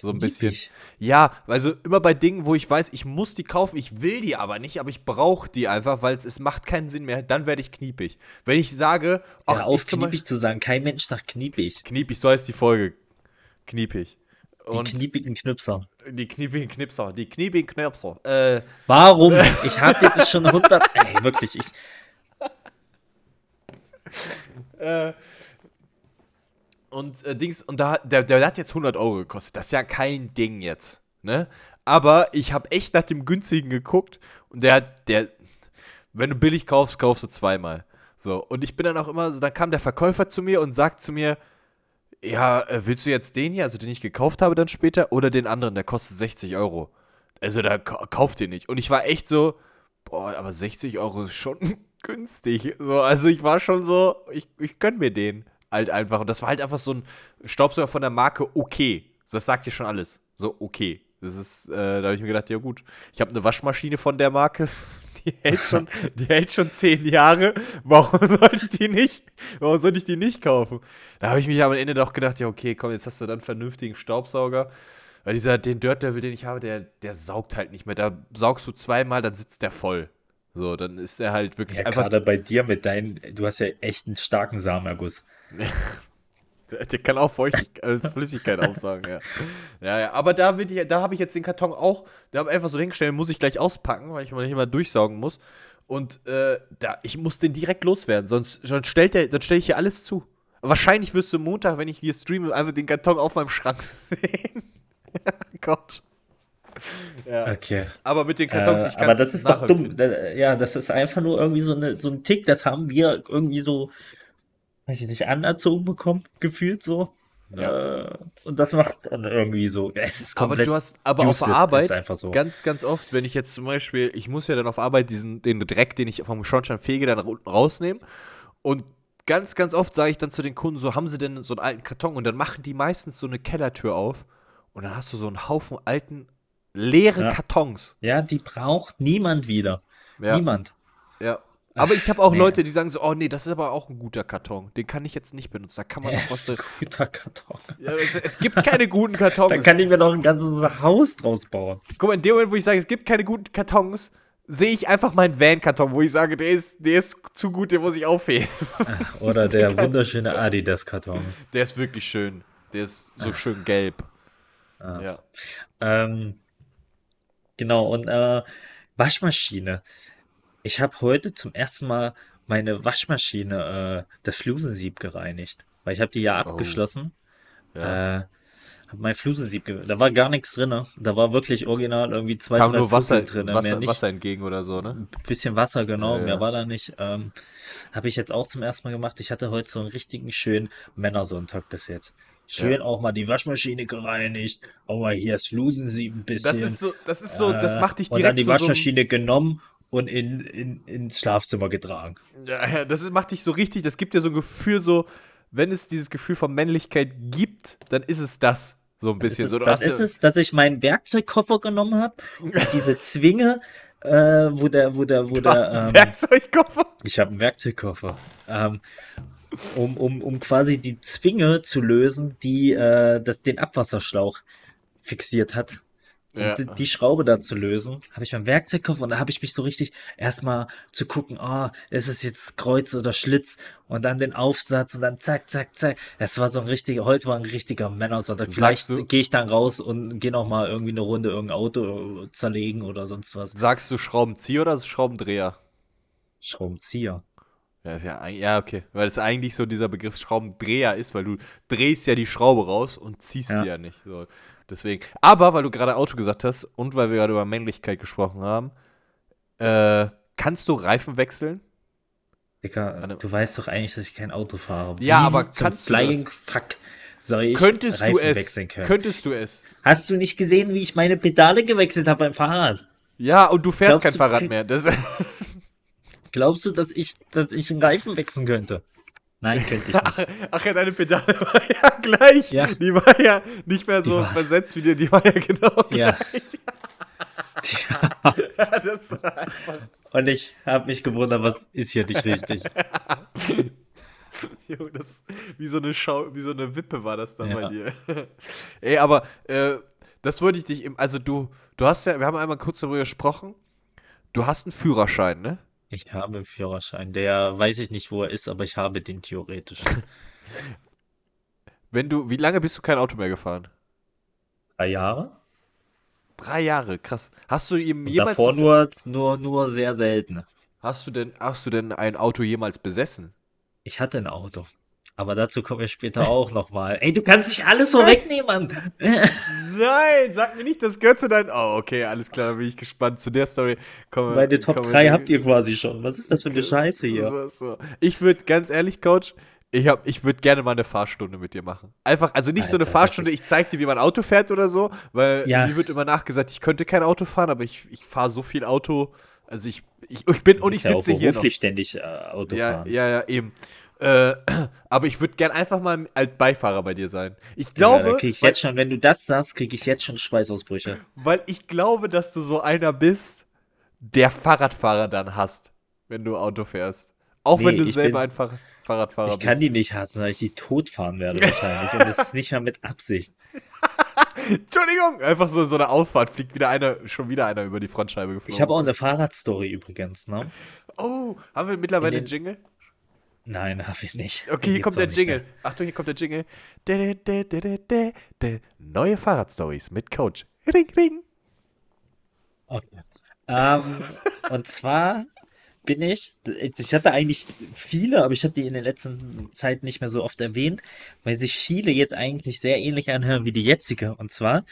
So ein bisschen. Kniepig? Ja, also immer bei Dingen, wo ich weiß, ich muss die kaufen, ich will die aber nicht, aber ich brauche die einfach, weil es, macht keinen Sinn mehr, dann werde ich kniepig. Wenn ich sage, ach, Hör auf, zum Beispiel- kniepig zu sagen. Kein Mensch sagt kniepig. Kniepig, so heißt die Folge. Kniepig. Die Und kniepigen Knipser. die kniepigen Knipser, die kniepigen Knipser. Äh, Warum? Ich hab dir das schon hundert. Ey, wirklich. Ich, und äh, Dings, und da, der, der hat jetzt 100 Euro gekostet. Das ist ja kein Ding jetzt, ne? Aber ich habe echt nach dem günstigen geguckt und der hat, der, wenn du billig kaufst, kaufst du zweimal. So, und ich bin dann auch immer so, dann kam der Verkäufer zu mir und sagt zu mir, ja, äh, willst du jetzt den hier, also den ich gekauft habe dann später, oder den anderen, der kostet 60 Euro. Also da ka- kauft ihr nicht. Und ich war echt so, boah, aber 60 Euro ist schon günstig. So, also ich war schon so, ich, ich gönn mir den halt einfach. Und das war halt einfach so ein Staubsauger von der Marke okay. Das sagt dir schon alles. So okay. Das ist, äh, da habe ich mir gedacht, ja gut, ich habe eine Waschmaschine von der Marke. Die hält schon, die hält schon zehn Jahre. Warum sollte ich die nicht? Warum sollte ich die nicht kaufen? Da habe ich mich am Ende doch gedacht, ja okay, komm, jetzt hast du dann einen vernünftigen Staubsauger. Weil dieser, den Dirt Devil, den ich habe, der, der saugt halt nicht mehr. Da saugst du zweimal, dann sitzt der voll. So, dann ist er halt wirklich ja, einfach. gerade bei dir mit deinen. Du hast ja echt einen starken Samenerguss. Der, kann auch Feuchtigkeit, äh, Flüssigkeit aufsagen, ja. Ja, ja. Aber da, da habe ich jetzt den Karton auch, da habe ich einfach so hingestellt, den muss ich gleich auspacken, weil ich mal nicht immer durchsaugen muss. Und äh, da, ich muss den direkt loswerden, sonst, sonst stellt der, dann stelle ich hier alles zu. Wahrscheinlich wirst du Montag, wenn ich hier streame, einfach den Karton auf meinem Schrank sehen. Gott. Ja. Okay. Aber mit den Kartons, Äh, ich kann aber das ist doch dumm. Ja, das ist einfach nur irgendwie so, eine, so ein Tick, das haben wir irgendwie so, weiß ich nicht, anerzogen bekommen, gefühlt so. Ja. Äh, und das macht dann irgendwie so. Es ist Aber komplett du hast, aber auf useless, der Arbeit, so. ganz, ganz oft, wenn ich jetzt zum Beispiel, ich muss ja dann auf Arbeit diesen, den Dreck, den ich vom Schornstein fege, dann unten rausnehmen. Und ganz, ganz oft sage ich dann zu den Kunden so, haben sie denn so einen alten Karton? Und dann machen die meistens so eine Kellertür auf. Und dann hast du so einen Haufen alten, leere Ja. Kartons. Ja, die braucht niemand wieder. Ja. Niemand. Ja. Aber ich habe auch nee. Leute, die sagen so, oh nee, das ist aber auch ein guter Karton. Den kann ich jetzt nicht benutzen. Da kann man Ja, noch was. ist ein guter Karton. Ja, es, es gibt keine guten Kartons. Da kann ich mir noch ein ganzes Haus draus bauen. Guck mal, in dem Moment, wo ich sage, es gibt keine guten Kartons, sehe ich einfach meinen Van-Karton, wo ich sage, der ist, der ist zu gut, den muss ich aufheben. Oder der wunderschöne Adidas-Karton. Der ist wirklich schön. Der ist so schön gelb. Ja. Ähm, genau, und äh, Waschmaschine. Ich habe heute zum ersten Mal meine Waschmaschine, äh, das Flusensieb gereinigt. Weil ich habe die ja abgeschlossen. Oh. Ja. Äh, mein Flusensieb, da war gar nichts drin. Da war wirklich original irgendwie zwei, Kam drei nur Wasser, drin, mehr Wasser, nicht. Wasser entgegen oder so, ne? Bisschen Wasser, genau, Ja, ja. mehr war da nicht. Ähm, habe ich jetzt auch zum ersten Mal gemacht. Ich hatte heute so einen richtigen schönen Männersonntag bis jetzt. Schön auch mal die Waschmaschine gereinigt, auch mal hier das Flusensieb ein bisschen. Das ist so, das ist so, das Äh, macht dich Und direkt dann die zu so Waschmaschine genommen und in, in, ins Schlafzimmer getragen. Ja, ja, das ist, macht dich so richtig, das gibt dir so ein Gefühl, so, wenn es dieses Gefühl von Männlichkeit gibt, dann ist es das. So ein bisschen. Das so, ist, du das hast ist ja- es, dass ich meinen Werkzeugkoffer genommen habe und diese Zwinge, äh, wo der, wo der, wo Du hast der, einen ähm, Werkzeugkoffer. ich habe einen Werkzeugkoffer, ähm, um, um, um quasi die Zwinge zu lösen, die äh, das, den Abwasserschlauch fixiert hat. Und Ja. die, die Schraube da zu lösen, habe ich meinen Werkzeugkoffer und da habe ich mich so richtig erstmal zu gucken, oh, ist es jetzt Kreuz oder Schlitz und dann den Aufsatz und dann zack, zack, zack. Das war so ein richtiger, heute war ein richtiger Männersonntag. Vielleicht gehe ich dann raus und gehe noch mal irgendwie eine Runde irgendein Auto zerlegen oder sonst was. Sagst du Schraubenzieher oder Schraubendreher? Schraubenzieher. Ja, ist ja, ja, okay. Weil es eigentlich so dieser Begriff Schraubendreher ist, weil du drehst ja die Schraube raus und ziehst Ja. sie ja nicht. So. Deswegen. Aber weil du gerade Auto gesagt hast und weil wir gerade über Männlichkeit gesprochen haben, äh, kannst du Reifen wechseln? Warte. du weißt doch eigentlich, dass ich kein Auto fahre. Ja, Wie aber kannst du Flying das? Fuck soll ich Könntest Reifen du es? wechseln können? Könntest du es? Hast du nicht gesehen, wie ich meine Pedale gewechselt habe beim Fahrrad? Ja, und du fährst Glaubst kein du, Fahrrad mehr. Das, Glaubst du, dass ich, dass ich einen Reifen wechseln könnte? Nein, könnte ich nicht. ach ja, deine Pedale war ja gleich. Ja. Die war ja nicht mehr so versetzt wie dir. Die war ja genau. ja. ja. Das war einfach. Und ich habe mich gewundert, was ist hier nicht richtig? Jo, das wie so eine Schau, wie so eine Wippe war das dann Ja. bei dir. Ey, aber äh, das wollte ich dich im, also du, du hast ja, wir haben einmal kurz darüber gesprochen. Du hast einen Führerschein, ne? Ich habe einen Führerschein. Der weiß ich nicht, wo er ist, aber ich habe den theoretisch. Wenn du, wie lange bist du kein Auto mehr gefahren? Drei Jahre? Drei Jahre, krass. Hast du ihm jemals, davor nur, nur, nur sehr selten. hast du denn, hast du denn ein Auto jemals besessen? Ich hatte ein Auto. Aber dazu kommen wir später auch nochmal. Ey, du kannst nicht alles so wegnehmen, Mann. Nein, sag mir nicht, das gehört zu deinem. Oh, okay, alles klar, bin ich gespannt. Zu der Story kommen wir. Meine Top kommen wir 3 dann- habt ihr quasi schon. Was ist das für eine Scheiße hier? So, so. Ich würde, ganz ehrlich, Coach, ich, hab- ich würde gerne mal eine Fahrstunde mit dir machen. Einfach, also nicht so eine Alter, Fahrstunde, ich zeig dir, wie man Auto fährt oder so, weil Ja. mir wird immer nachgesagt, ich könnte kein Auto fahren, aber ich, ich fahre so viel Auto. Also ich, ich, ich bin und ich Ist ja auch sitze hier noch. beruflich ständig äh, Auto Ja, fahren. ja, ja, eben. Äh, aber ich würde gern einfach mal als Beifahrer bei dir sein. Ich Ja, glaube, da krieg ich jetzt schon, wenn du das sagst, kriege ich jetzt schon Schweißausbrüche. weil ich glaube, dass du so einer bist, der Fahrradfahrer dann hast, wenn du Auto fährst. Auch wenn Nee, du ich selber ein Fahr Fahrradfahrer Ich kann bist. die nicht hassen, weil ich die totfahren werde wahrscheinlich. Und das ist nicht mal mit Absicht. Entschuldigung! Einfach so so eine Auffahrt fliegt wieder einer, schon wieder einer über die Frontscheibe geflogen. Ich habe auch eine Fahrradstory übrigens, ne? Oh, haben wir mittlerweile In einen Jingle? Nein, habe ich nicht. Okay, hier kommt der Jingle. mehr. Achtung, hier kommt der Jingle. Dä, dä, dä, dä. Neue Fahrradstories mit Coach. Ring, ring. Okay. Ähm, und zwar bin ich, ich hatte eigentlich viele, aber ich habe die in der letzten Zeit nicht mehr so oft erwähnt, weil sich viele jetzt eigentlich sehr ähnlich anhören wie die jetzige. Und zwar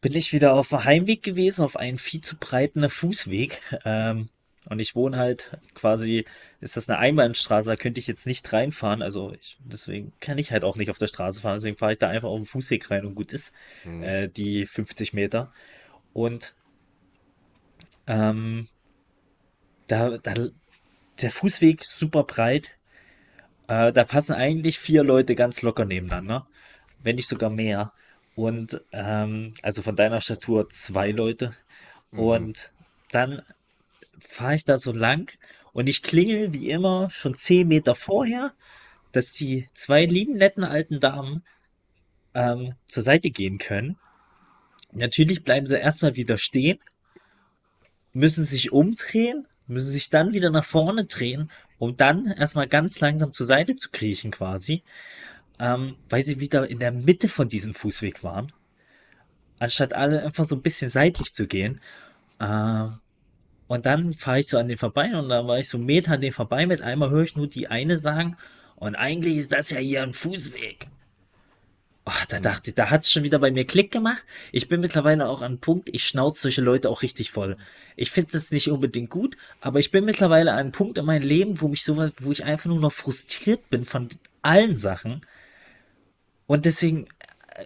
bin ich wieder auf dem Heimweg gewesen, auf einen viel zu breiten Fußweg. Ähm, und ich wohne halt quasi, ist das eine Einbahnstraße, da könnte ich jetzt nicht reinfahren. Also ich, deswegen kann ich halt auch nicht auf der Straße fahren. Deswegen fahre ich da einfach auf den Fußweg rein und gut ist. Äh, die 50 Meter. Und ähm, da, da, der Fußweg super breit. Äh, da passen eigentlich vier Leute ganz locker nebeneinander. Wenn nicht sogar mehr. Und ähm, also von deiner Statur zwei Leute. Und dann fahre ich da so lang und ich klingel wie immer schon zehn Meter vorher, dass die zwei lieben, netten alten Damen ähm, zur Seite gehen können. Natürlich bleiben sie erstmal wieder stehen, müssen sich umdrehen, müssen sich dann wieder nach vorne drehen, um dann erstmal ganz langsam zur Seite zu kriechen quasi, ähm, weil sie wieder in der Mitte von diesem Fußweg waren, anstatt alle einfach so ein bisschen seitlich zu gehen. Äh, und dann fahre ich so an den vorbei und dann war ich so einen Meter an den vorbei. Mit einmal höre ich nur die eine sagen, und eigentlich ist das ja hier ein Fußweg. Oh, da dachte ich, da hat es schon wieder bei mir Klick gemacht. Ich bin mittlerweile auch an einem Punkt, ich schnauze solche Leute auch richtig voll. Ich finde das nicht unbedingt gut, aber ich bin mittlerweile an einem Punkt in meinem Leben, wo mich sowas, wo ich einfach nur noch frustriert bin von allen Sachen. Und deswegen,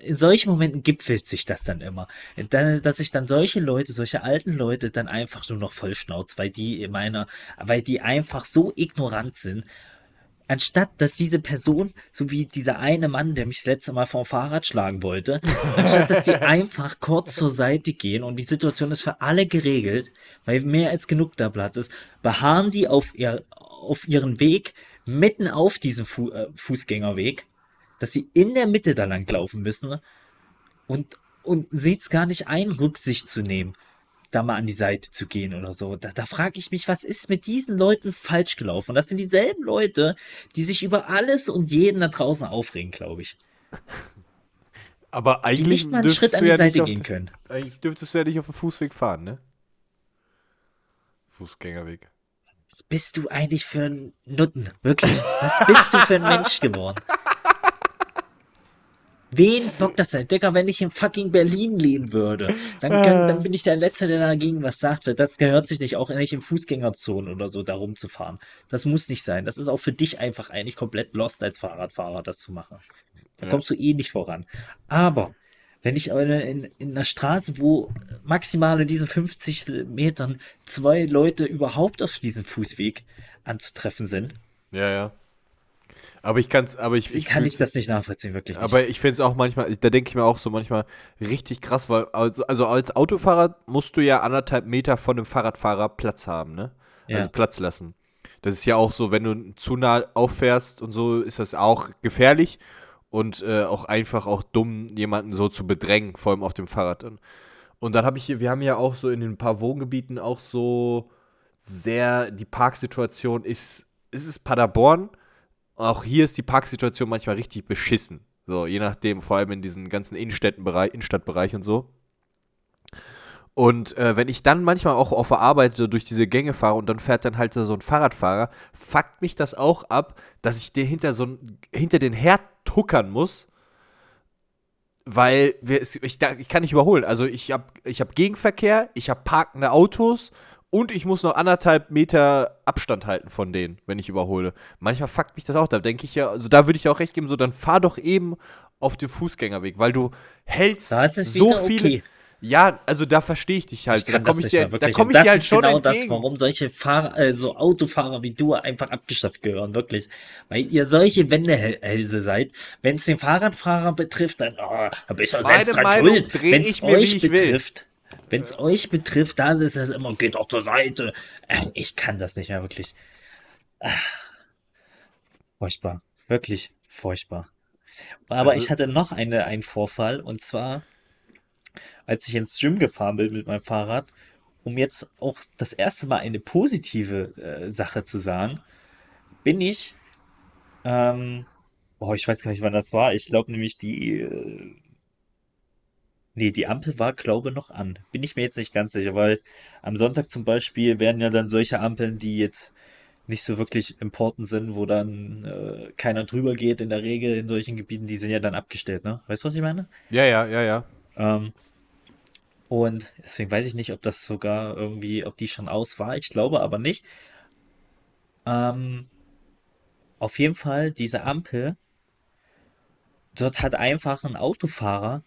in solchen Momenten gipfelt sich das dann immer. Da- Dass ich dann solche Leute, solche alten Leute dann einfach nur noch voll schnauze, weil die in meiner, weil die einfach so ignorant sind. Anstatt dass diese Person, so wie dieser eine Mann, der mich das letzte Mal vom Fahrrad schlagen wollte, anstatt dass die einfach kurz zur Seite gehen und die Situation ist für alle geregelt, weil mehr als genug da Platz ist, beharren die auf, ihr, auf ihren Weg mitten auf diesem Fu äh, Fußgängerweg, dass sie in der Mitte da lang laufen müssen und, und seht's gar nicht ein, Rücksicht zu nehmen, da mal an die Seite zu gehen oder so. Da, da frage ich mich, was ist mit diesen Leuten falsch gelaufen? Das sind dieselben Leute, die sich über alles und jeden da draußen aufregen, glaube ich. Aber Die eigentlich nicht mal einen Schritt an die ja Seite gehen können. Eigentlich dürftest du ja nicht auf dem Fußweg fahren, ne? Fußgängerweg. Was bist du eigentlich für ein Nutten? Wirklich. Was bist du für ein Mensch geworden? Wen bockt das denn? Digga, wenn ich in fucking Berlin leben würde, dann, kann, dann bin ich der Letzte, der dagegen was sagt. Das gehört sich nicht, auch nicht in Fußgängerzonen oder so, da rumzufahren. Das muss nicht sein. Das ist auch für dich einfach eigentlich komplett lost als Fahrradfahrer, das zu machen. Da kommst du eh nicht voran. Aber wenn ich in, in, in einer Straße, wo maximal in diesen 50 Metern zwei Leute überhaupt auf diesem Fußweg anzutreffen sind, Ja, ja. Aber ich kann's, aber ich, ich kann ich das nicht nachvollziehen, wirklich nicht. Aber ich finde es auch manchmal, da denke ich mir auch so manchmal richtig krass, weil also, also als Autofahrer musst du ja anderthalb Meter von dem Fahrradfahrer Platz haben, ne? Also Ja. Platz lassen. Das ist ja auch so, wenn du zu nah auffährst und so, ist das auch gefährlich und äh, auch einfach auch dumm, jemanden so zu bedrängen, vor allem auf dem Fahrrad. Und, und dann habe ich hier, wir haben ja auch so in den paar Wohngebieten auch so sehr, die Parksituation ist, ist es Paderborn? Auch hier ist die Parksituation manchmal richtig beschissen. So, je nachdem, vor allem in diesen ganzen Innenstädtenbereich, Innenstadtbereich und so. Und äh, wenn ich dann manchmal auch auf der Arbeit so durch diese Gänge fahre und dann fährt dann halt so ein Fahrradfahrer, fuckt mich das auch ab, dass ich den hinter so hinter den Herd tuckern muss, weil wir, ich, ich kann nicht überholen. Also ich habe ich hab Gegenverkehr, ich habe parkende Autos und ich muss noch anderthalb Meter Abstand halten von denen, wenn ich überhole. Manchmal fuckt mich das auch. Da denke ich ja, also da würde ich auch recht geben, so dann fahr doch eben auf dem Fußgängerweg, weil du hältst so viele. okay. Ja, also da verstehe ich dich halt. Ich da komme ich dir, da Und ich dir halt ist schon genau entgegen. das, warum solche Fahrer, äh, so Autofahrer wie du einfach abgeschafft gehören, wirklich. Weil ihr solche Wendehälse seid. Wenn es den Fahrradfahrer betrifft, dann oh, da bist du selbst dran schuld. Wenn es euch ich will. Wenn es euch betrifft, da ist es immer, geht doch zur Seite. Äh, Ich kann das nicht mehr, wirklich. Ah. Furchtbar. Wirklich furchtbar. Aber Also- ich hatte noch eine, einen Vorfall und zwar, als ich ins Gym gefahren bin mit meinem Fahrrad, um jetzt auch das erste Mal eine positive äh, Sache zu sagen, bin ich Ähm, oh, ich weiß gar nicht, wann das war. Ich glaube nämlich die. Äh, nee, die Ampel war, glaube noch an. Bin ich mir jetzt nicht ganz sicher, weil am Sonntag zum Beispiel werden ja dann solche Ampeln, die jetzt nicht so wirklich important sind, wo dann äh, keiner drüber geht, in der Regel in solchen Gebieten, die sind ja dann abgestellt, ne? Weißt du, was ich meine? Ja, ja, ja, ja. Ähm, und deswegen weiß ich nicht, ob das sogar irgendwie, ob die schon aus war. Ich glaube aber nicht. Ähm, auf jeden Fall, diese Ampel, dort hat einfach ein Autofahrer,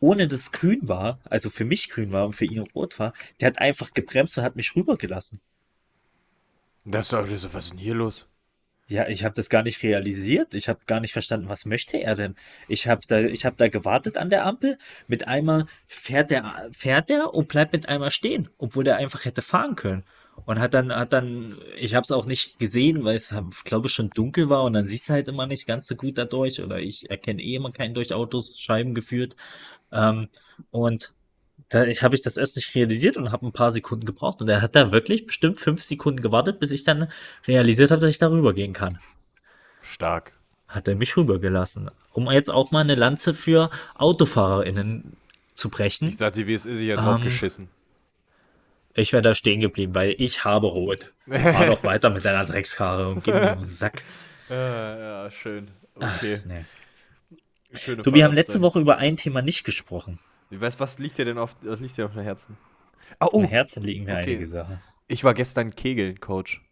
ohne dass es grün war, also für mich grün war und für ihn rot war, der hat einfach gebremst und hat mich rübergelassen. Das, das, was ist denn hier los? Ja, ich habe das gar nicht realisiert. Ich habe gar nicht verstanden, was möchte er denn? Ich habe da, ich habe da gewartet an der Ampel. Mit einmal fährt der, fährt der und bleibt mit einmal stehen, obwohl der einfach hätte fahren können. Und hat dann, hat dann, ich habe es auch nicht gesehen, weil es, glaube ich, schon dunkel war und dann siehst du halt immer nicht ganz so gut dadurch. Oder ich erkenne eh immer keinen durch Autos, Scheiben geführt. Ähm, und da habe ich das erst nicht realisiert und habe ein paar Sekunden gebraucht. Und er hat da wirklich bestimmt fünf Sekunden gewartet, bis ich dann realisiert habe, dass ich da rübergehen kann. Stark. Hat er mich rübergelassen. Um jetzt auch mal eine Lanze für AutofahrerInnen zu brechen. Ich sagte, wie es ist, ich drauf Ähm, geschissen. Ich wäre da stehen geblieben, weil ich habe rot. Fahr doch weiter mit deiner Dreckskarre und gib mir den Sack. Ja, ja, schön. Okay. Nee. Schöne Du, wir haben letzte. Woche über ein Thema nicht gesprochen. Was, was liegt dir denn auf, was liegt dir auf dem Herzen? Ah, Oh. oh, Im Herzen liegen mir okay. einige Sachen. ich war gestern Kegeln, Coach.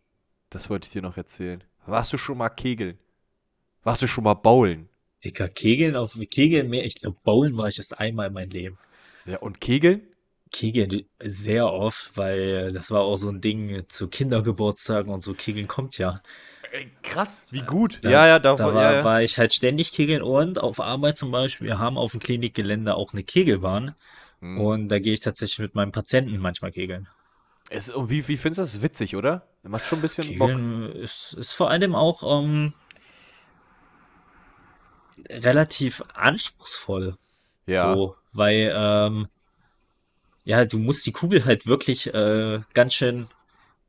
Das wollte ich dir noch erzählen. Warst du schon mal Kegeln? Warst du schon mal Bowlen? Dicker, Kegeln auf Kegeln mehr. Ich glaube, Bowlen war ich erst einmal in meinem Leben. Ja, und Kegeln? Kegeln sehr oft, weil das war auch so ein Ding zu Kindergeburtstagen und so. Kegeln kommt ja. Krass, wie gut. Da, ja, ja, da davon, war, ja, ja. war ich halt ständig kegeln und auf Arbeit zum Beispiel, wir haben auf dem Klinikgelände auch eine Kegelbahn Hm. und da gehe ich tatsächlich mit meinem Patienten manchmal kegeln. Es, und wie, wie findest du das? Witzig, oder? Macht schon ein bisschen Bock. Kegeln ist, ist vor allem auch ähm, relativ anspruchsvoll. Ja. So, weil, ähm, ja, du musst die Kugel halt wirklich äh, ganz schön,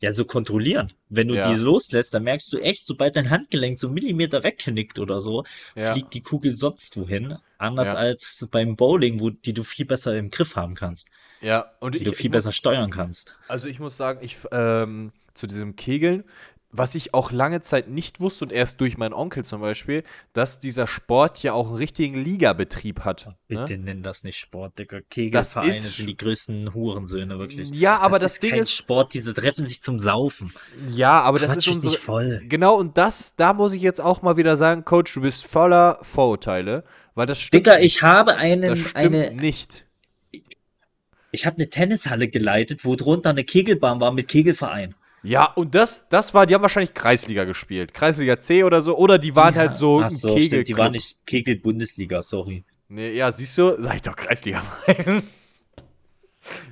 ja, so kontrollieren. Wenn du Ja. die loslässt, dann merkst du echt, sobald dein Handgelenk so einen Millimeter wegknickt oder so, Ja. fliegt die Kugel sonst wohin. Anders Ja. als beim Bowling, wo die du viel besser im Griff haben kannst, Ja, und die ich, du ich viel muss, besser steuern kannst. Also ich muss sagen, ich ähm, zu diesem Kegeln, was ich auch lange Zeit nicht wusste und erst durch meinen Onkel zum Beispiel, dass dieser Sport ja auch einen richtigen Ligabetrieb hat. Bitte Ne? nenn das nicht Sport, Digga. Kegelvereine ist sind die größten Hurensöhne, wirklich. Ja, aber das, ist Ding kein ist, Sport, diese treffen sich zum Saufen. ja, aber das Quatsch ist dich unsere, nicht voll. Genau, und das, da muss ich jetzt auch mal wieder sagen, Coach, du bist voller Vorurteile, weil das stimmt. Digga, ich habe das einen, stimmt eine, nicht. ich habe eine Tennishalle geleitet, wo drunter eine Kegelbahn war mit Kegelverein. Ja, und das, das war, die haben wahrscheinlich Kreisliga gespielt. Kreisliga C oder so, oder die waren Ja, halt so ach so, stimmt, die waren nicht Kegel-Bundesliga, sorry. Nee, ja, siehst du, sag ich doch Kreisliga.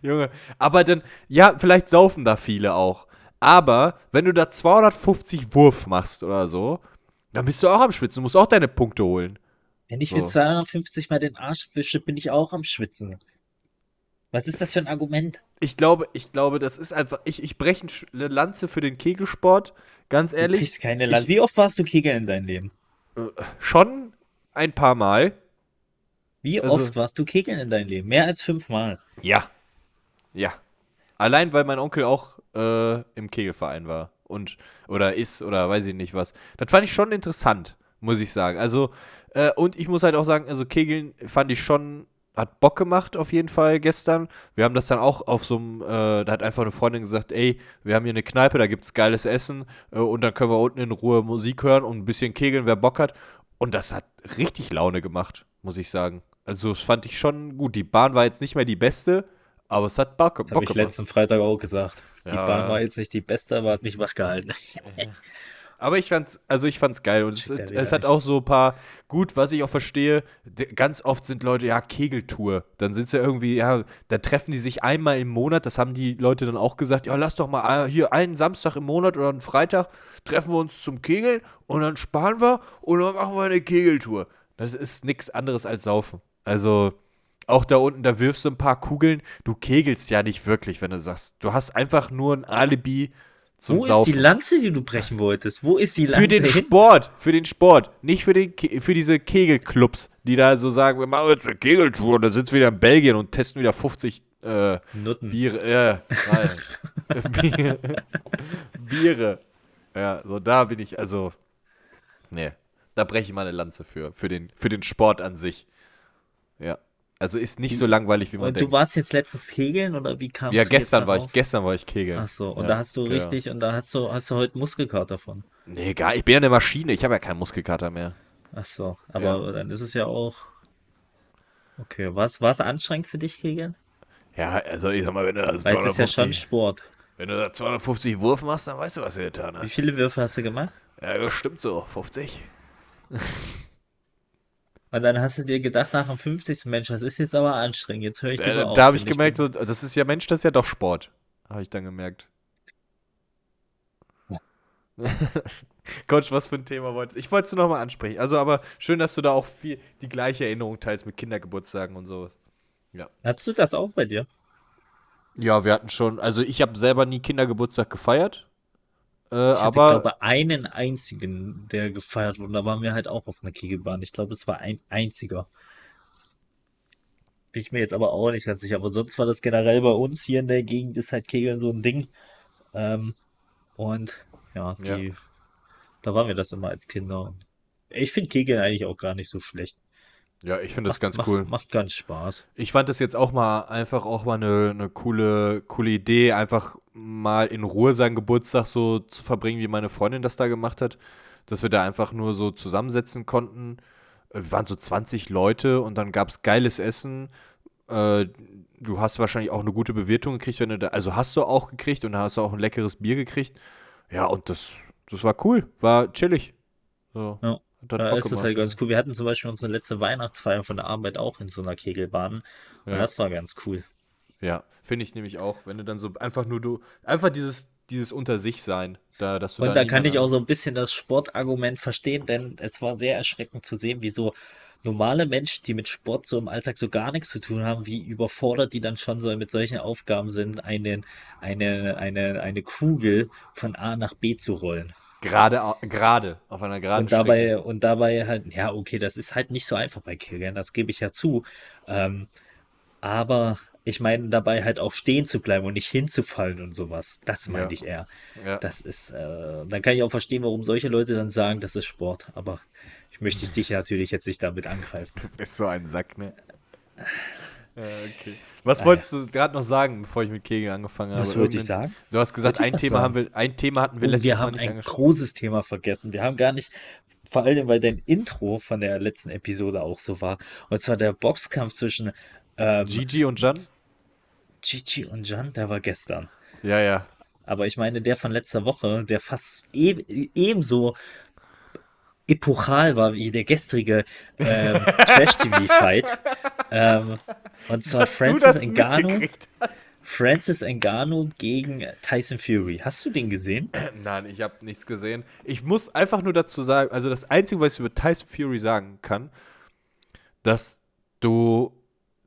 Junge, aber dann, ja, vielleicht saufen da viele auch. Aber wenn du da 250 Wurf machst oder so, dann bist du auch am Schwitzen. Du musst auch deine Punkte holen. Wenn ich So. mit 250 mal den Arsch wische, bin ich auch am Schwitzen. Was ist das für ein Argument? Ich glaube, ich glaube, das ist einfach. Ich, ich breche eine Lanze für den Kegelsport, ganz Du ehrlich. kriegst keine Land. Wie oft warst du Kegeln in deinem Leben? Schon ein paar Mal. Wie Also- oft warst du Kegeln in deinem Leben? Mehr als fünfmal. Ja. Ja. Allein, weil mein Onkel auch äh, im Kegelverein war. Und, oder ist, oder weiß ich nicht was. Das fand ich schon interessant, muss ich sagen. Also, äh, und ich muss halt auch sagen, also Kegeln fand ich schon, hat Bock gemacht auf jeden Fall gestern. Wir haben das dann auch auf so einem, äh, da hat einfach eine Freundin gesagt, ey, wir haben hier eine Kneipe, da gibt's geiles Essen äh, und dann können wir unten in Ruhe Musik hören und ein bisschen kegeln, wer Bock hat. Und das hat richtig Laune gemacht, muss ich sagen. Also, das fand ich schon gut. Die Bahn war jetzt nicht mehr die beste, aber es hat Bock, Bock Habe ich gemacht. letzten Freitag auch gesagt. Die Ja. Bahn war jetzt nicht die beste, aber hat mich wach gehalten. Aber ich fand's, also ich fand's geil und es, es hat auch so ein paar, gut, was ich auch verstehe, ganz oft sind Leute, ja, Kegeltour. Dann sind sie irgendwie, ja, da treffen die sich einmal im Monat, das haben die Leute dann auch gesagt, ja, lass doch mal äh, hier einen Samstag im Monat oder einen Freitag treffen wir uns zum Kegeln und dann sparen wir und dann machen wir eine Kegeltour. Das ist nichts anderes als Saufen. Also, auch da unten, da wirfst du ein paar Kugeln, du kegelst ja nicht wirklich, wenn du sagst, du hast einfach nur ein Alibi zum Wo ist Saufen. die Lanze, die du brechen wolltest? Wo ist die Lanze für den hin? Sport, für den Sport, nicht für, den, Ke- für diese Kegelclubs, die da so sagen, wir machen jetzt eine Kegeltour, und dann sitzen wir wieder in Belgien und testen wieder 50 äh, Nutten. Biere, ja, nein. Bier, Biere. Ja, so da bin ich, also, nee, da breche ich mal eine Lanze für, für den, für den Sport an sich. Ja, also ist nicht so langweilig, wie man Und denkt. du warst jetzt letztens Kegeln oder wie kamst ja, du jetzt gestern war ich, gestern war ich Kegeln. Ach so, und ja, da hast du genau. richtig, und da hast du, hast du heute Muskelkater von. Nee, gar, ich bin ja eine Maschine, ich habe ja keinen Muskelkater mehr. Ach so, aber dann ist es ja auch. Okay, war es anstrengend für dich, Kegeln? Ja, also ich sag mal, wenn du also Weil es ist ja schon 250 Sport. Wenn du da 250 Wurf machst, dann weißt du, was du getan Wie hast. viele Würfe hast du gemacht? Ja, stimmt so. 50. Und dann hast du dir gedacht, nach dem 50. Mensch, das ist jetzt aber anstrengend. Jetzt höre ich lieber Äh, auf. da habe ich gemerkt, so, das ist ja Mensch, das ist ja doch Sport. Habe ich dann gemerkt. Coach, was für ein Thema wolltest Ich wollte es nur nochmal ansprechen. Also, aber schön, dass du da auch viel die gleiche Erinnerung teilst mit Kindergeburtstagen und sowas. Hattest du das auch bei dir? Ja, wir hatten schon, also ich habe selber nie Kindergeburtstag gefeiert. Äh, Ich hatte, aber glaube einen einzigen, der gefeiert wurde. Da waren wir halt auch auf einer Kegelbahn. Ich glaube, es war ein einziger. Bin ich mir jetzt aber auch nicht ganz sicher. Aber sonst war das generell bei uns hier in der Gegend, ist halt Kegeln so ein Ding. Ähm, und ja, Ja. die, da waren wir das immer als Kinder. Ich finde Kegeln eigentlich auch gar nicht so schlecht. Ja, ich finde das Macht- ganz macht, cool. Macht ganz Spaß. Ich fand das jetzt auch mal einfach auch mal eine, eine coole, coole Idee, einfach mal in Ruhe seinen Geburtstag so zu verbringen, wie meine Freundin das da gemacht hat. Dass wir da einfach nur so zusammensetzen konnten. Äh, Wir waren so 20 Leute und dann gab es geiles Essen. Äh, du hast wahrscheinlich auch eine gute Bewirtung gekriegt, wenn du da, also hast du auch gekriegt und da hast du auch ein leckeres Bier gekriegt. Ja, und das, das war cool, war chillig. So, Ja. Hat Da Bock ist gemacht. halt ganz cool. Wir hatten zum Beispiel unsere letzte Weihnachtsfeier von der Arbeit auch in so einer Kegelbahn. Und Ja. das war ganz cool. Ja, finde ich nämlich auch, wenn du dann so einfach nur du, einfach dieses, dieses unter sich sein, da, dass du Und da kann ich auch so ein bisschen das Sportargument verstehen, denn es war sehr erschreckend zu sehen, wie so normale Menschen, die mit Sport so im Alltag so gar nichts zu tun haben, wie überfordert die dann schon so mit solchen Aufgaben sind, einen, eine, eine, eine Kugel von A nach B zu rollen. Gerade, gerade, auf einer geraden Und dabei, und dabei halt, ja, okay, das ist halt nicht so einfach bei Kegeln, das gebe ich ja zu. Ähm, aber ich meine, dabei halt auch stehen zu bleiben und nicht hinzufallen und sowas. Das meine Ja. ich eher. Ja. Das ist, äh, dann kann ich auch verstehen, warum solche Leute dann sagen, das ist Sport. Aber ich möchte dich natürlich jetzt nicht damit angreifen. Ist so ein Sack, ne? Ja, okay. Was wolltest du gerade noch sagen, bevor ich mit Kegel angefangen habe? Was wollte ich sagen? Du hast gesagt, ein Thema, sagen? haben wir, ein Thema hatten wir Oh, letztes wir Mal haben nicht ein angesprochen. großes Thema vergessen. Wir haben gar nicht, vor allem, weil dein Intro von der letzten Episode auch so war. Und zwar der Boxkampf zwischen ähm, Gigi und Jan? Gigi und Jan, der war gestern. Ja, ja. Aber ich meine, der von letzter Woche, der fast e ebenso epochal war wie der gestrige ähm, Trash-TV-Fight. ähm, und zwar Francis Ngannou. Francis Ngannou gegen Tyson Fury. Hast du den gesehen? Nein, ich habe nichts gesehen. Ich muss einfach nur dazu sagen, also das Einzige, was ich über Tyson Fury sagen kann, dass du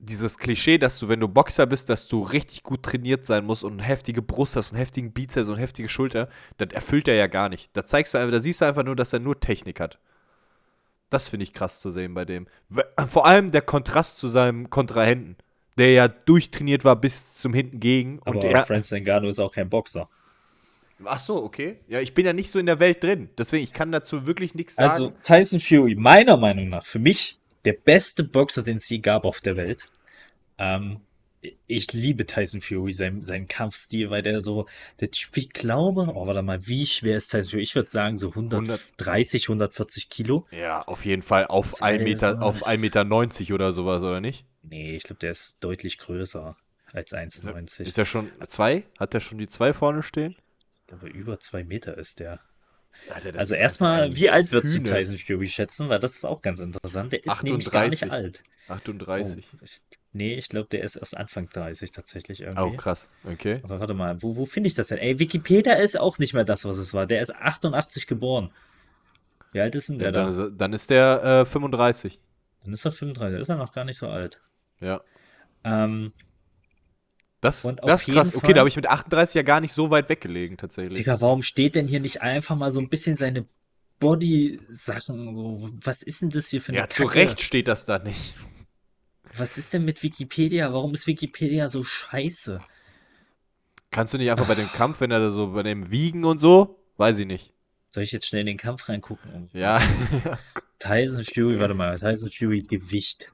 dieses Klischee, dass du, wenn du Boxer bist, dass du richtig gut trainiert sein musst und eine heftige Brust hast, einen heftigen Bizeps und eine heftige Schulter, das erfüllt er ja gar nicht. Da zeigst du einfach, da siehst du einfach nur, dass er nur Technik hat. Das finde ich krass zu sehen bei dem. We- Vor allem der Kontrast zu seinem Kontrahenten, der ja durchtrainiert war bis zum hinten gegen. Und Aber er, Francis Ngannou ist auch kein Boxer. Ach so, okay. Ja, ich bin ja nicht so in der Welt drin. Deswegen, ich kann dazu wirklich nichts sagen. Also Tyson Fury, meiner Meinung nach, für mich der beste Boxer, den es je gab auf der Welt. Ähm, ich liebe Tyson Fury, seinen, seinen Kampfstil, weil der so, der Typ, ich glaube, oh, warte mal, wie schwer ist Tyson Fury? Ich würde sagen so 130, 140 Kilo. ja, auf jeden Fall auf Das 1 ist Meter, auf 1,90 Meter 90 oder sowas, oder nicht? Nee, ich glaube, der ist deutlich größer als 1,90. Ist er schon zwei? Hat er schon die zwei vorne stehen? Glaube, über zwei Meter ist der. Alter, Also erstmal, wie alt würdest du. Tyson Fury schätzen? Weil das ist auch ganz interessant. Der ist nämlich gar nicht 38. alt. 38. Oh, ich, nee, ich glaube, der ist erst Anfang 30 tatsächlich irgendwie. Oh, krass. Okay. Aber warte mal, wo, wo finde ich das denn? Ey, Wikipedia ist auch nicht mehr das, was es war. Der ist 88 geboren. Wie alt ist denn der Ja, dann, da? ist er, dann ist der äh, 35. Dann ist er 35, ist er noch gar nicht so alt. Ja. Ähm, Das, das ist krass. jeden Okay, Fall- da habe ich mit 38 ja gar nicht so weit weggelegen, tatsächlich. Digga, warum steht denn hier nicht einfach mal so ein bisschen seine Body-Sachen? So, was ist denn das hier für eine Ja, zu Kacke? Recht steht das da nicht. Was ist denn mit Wikipedia? Warum ist Wikipedia so scheiße? Kannst du nicht einfach bei dem Kampf, wenn er da so bei dem Wiegen und so? Weiß ich nicht. Soll ich jetzt schnell in den Kampf reingucken? Ja. Tyson Fury, warte mal, Tyson Fury Gewicht.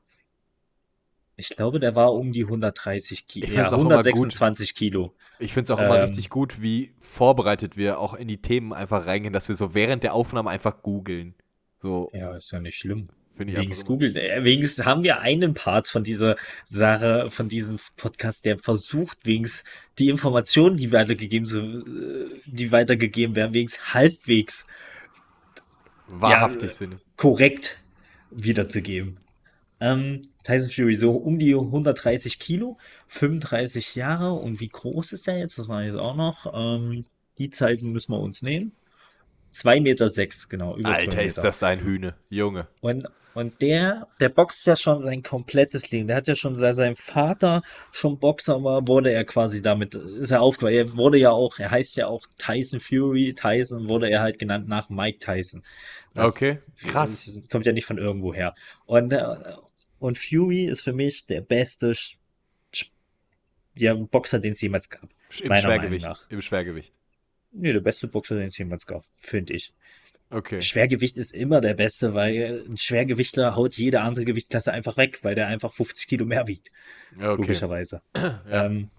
Ich glaube, der war um die 130 Kilo. Ja, find's auch immer gut. 126 Kilo. Ich finde es auch immer Ähm. richtig gut, wie vorbereitet wir auch in die Themen einfach reingehen, dass wir so während der Aufnahme einfach googeln. So, Ja, ist ja nicht schlimm. Finde ich einfach immer- Google, äh, wenigstens haben wir einen Part von dieser Sache, von diesem Podcast, der versucht, wenigstens die Informationen, die weitergegeben, so, äh, die weitergegeben werden, wenigstens halbwegs wahrhaftig Ja, sind. korrekt wiederzugeben. Ähm, Tyson Fury, so um die 130 Kilo, 35 Jahre. Und wie groß ist der jetzt? Das war jetzt auch noch. Ähm, die Zeiten müssen wir uns nehmen. 2,6 Meter, sechs, genau. Alter, ist das ein Hühne. Junge. Und, und der, der boxt ja schon sein komplettes Leben. Der hat ja schon, seit sein Vater schon Boxer war, wurde er quasi damit, ist er aufgewachsen. Er wurde ja auch, er heißt ja auch Tyson Fury. Tyson wurde er halt genannt nach Mike Tyson. Okay, krass. Das kommt ja nicht von irgendwo her. Und, äh, und Fury ist für mich der beste Sch- Sch- ja, Boxer, den es jemals gab. Im Schwergewicht. Im Schwergewicht. Nee, der beste Boxer, den es jemals gab, finde ich. Okay. Schwergewicht ist immer der Beste, weil ein Schwergewichtler haut jede andere Gewichtsklasse einfach weg, weil der einfach 50 Kilo mehr wiegt, Okay. logischerweise. Ähm,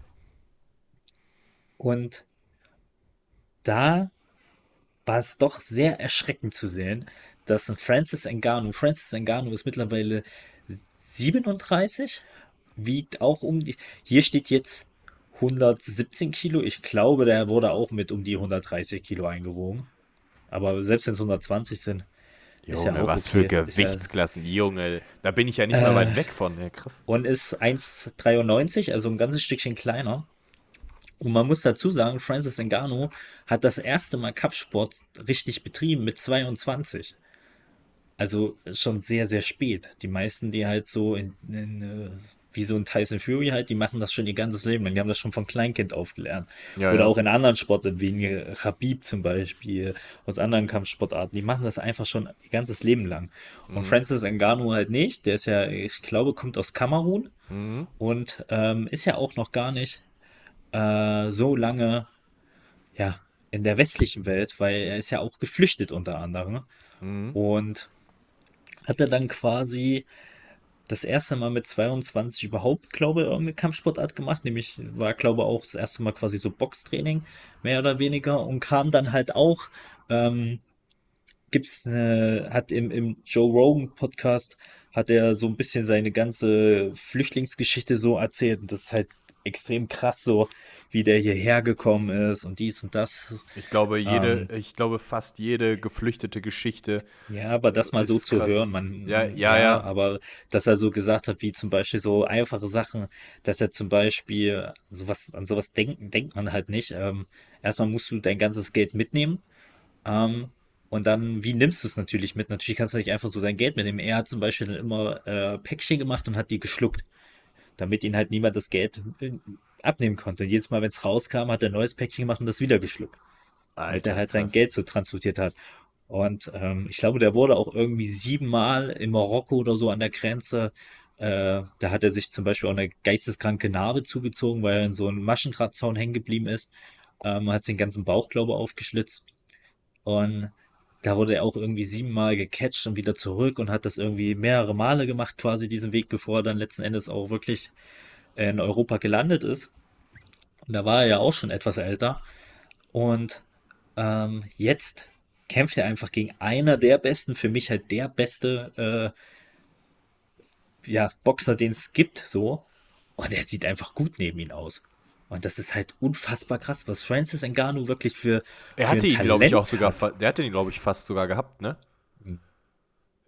und da war es doch sehr erschreckend zu sehen, dass ein Francis Ngannou, Francis Ngannou ist mittlerweile 37, wiegt auch um die, hier steht jetzt 117 Kilo. Ich glaube, der wurde auch mit um die 130 Kilo eingewogen. Aber selbst wenn es 120 sind, ist ja Junge, auch was okay. für Ist ja- Gewichtsklassen. Junge, da bin ich ja nicht mal Äh. weit weg von. Ja, krass. und ist 1,93, also ein ganzes Stückchen kleiner. Und man muss dazu sagen, Francis Ngannou hat das erste Mal Kampfsport richtig betrieben mit 22. Also schon sehr, sehr spät. Die meisten, die halt so in, in äh, wie so ein Tyson Fury halt, die machen das schon ihr ganzes Leben lang. Die haben das schon von Kleinkind aufgelernt. Ja, Oder ja. auch in anderen Sportarten, wie Khabib zum Beispiel, aus anderen Kampfsportarten. Die machen das einfach schon ihr ganzes Leben lang. Und Francis Ngannou halt nicht. Der ist ja, ich glaube, kommt aus Kamerun Mhm. und ähm, ist ja auch noch gar nicht äh, so lange ja, in der westlichen Welt, weil er ist ja auch geflüchtet unter anderem. Mhm. Und hat er dann quasi das erste Mal mit 22 überhaupt, glaube ich, irgendeine Kampfsportart gemacht. Nämlich war, glaube ich, auch das erste Mal quasi so Boxtraining, mehr oder weniger. Und kam dann halt auch, ähm, gibt's eine, hat im, im Joe Rogan Podcast, hat er so ein bisschen seine ganze Flüchtlingsgeschichte so erzählt. Und das ist halt extrem krass so, wie der hierher gekommen ist und dies und das. Ich glaube, jede, Ähm. ich glaube, fast jede geflüchtete Geschichte. Ja, aber das mal so zu krass. hören, man, Ja, ja, ja. aber dass er so gesagt hat, wie zum Beispiel so einfache Sachen, dass er zum Beispiel sowas, an sowas denken, denkt man halt nicht. Ähm, erstmal musst du dein ganzes Geld mitnehmen. Ähm, und dann, wie nimmst du es natürlich mit? Natürlich kannst du nicht einfach so sein Geld mitnehmen. Er hat zum Beispiel immer äh, Päckchen gemacht und hat die geschluckt, damit ihn halt niemand das Geld äh, abnehmen konnte. Und jedes Mal, wenn es rauskam, hat er ein neues Päckchen gemacht und das wieder geschluckt damit er halt sein. Geld so transportiert hat. Und ähm, ich glaube, der wurde auch irgendwie siebenmal in Marokko oder so an der Grenze. Äh, da hat er sich zum Beispiel auch eine geisteskranke Narbe zugezogen, weil er in so einem Maschendrahtzaun hängen geblieben ist. Ähm, hat den ganzen Bauch, glaube ich, aufgeschlitzt. Und da wurde er auch irgendwie siebenmal gecatcht und wieder zurück und hat das irgendwie mehrere Male gemacht, quasi diesen Weg, bevor er dann letzten Endes auch wirklich in Europa gelandet ist. Und da war er ja auch schon etwas älter. Und ähm, jetzt kämpft er einfach gegen einer der besten, für mich halt der beste äh, ja, Boxer, den es gibt, so. Und er sieht einfach gut neben ihn aus. Und das ist halt unfassbar krass, was Francis Ngannou wirklich für, Er hatte ihn, glaube ich, auch sogar, hat. der hatte ihn, glaube ich, fast sogar gehabt, ne?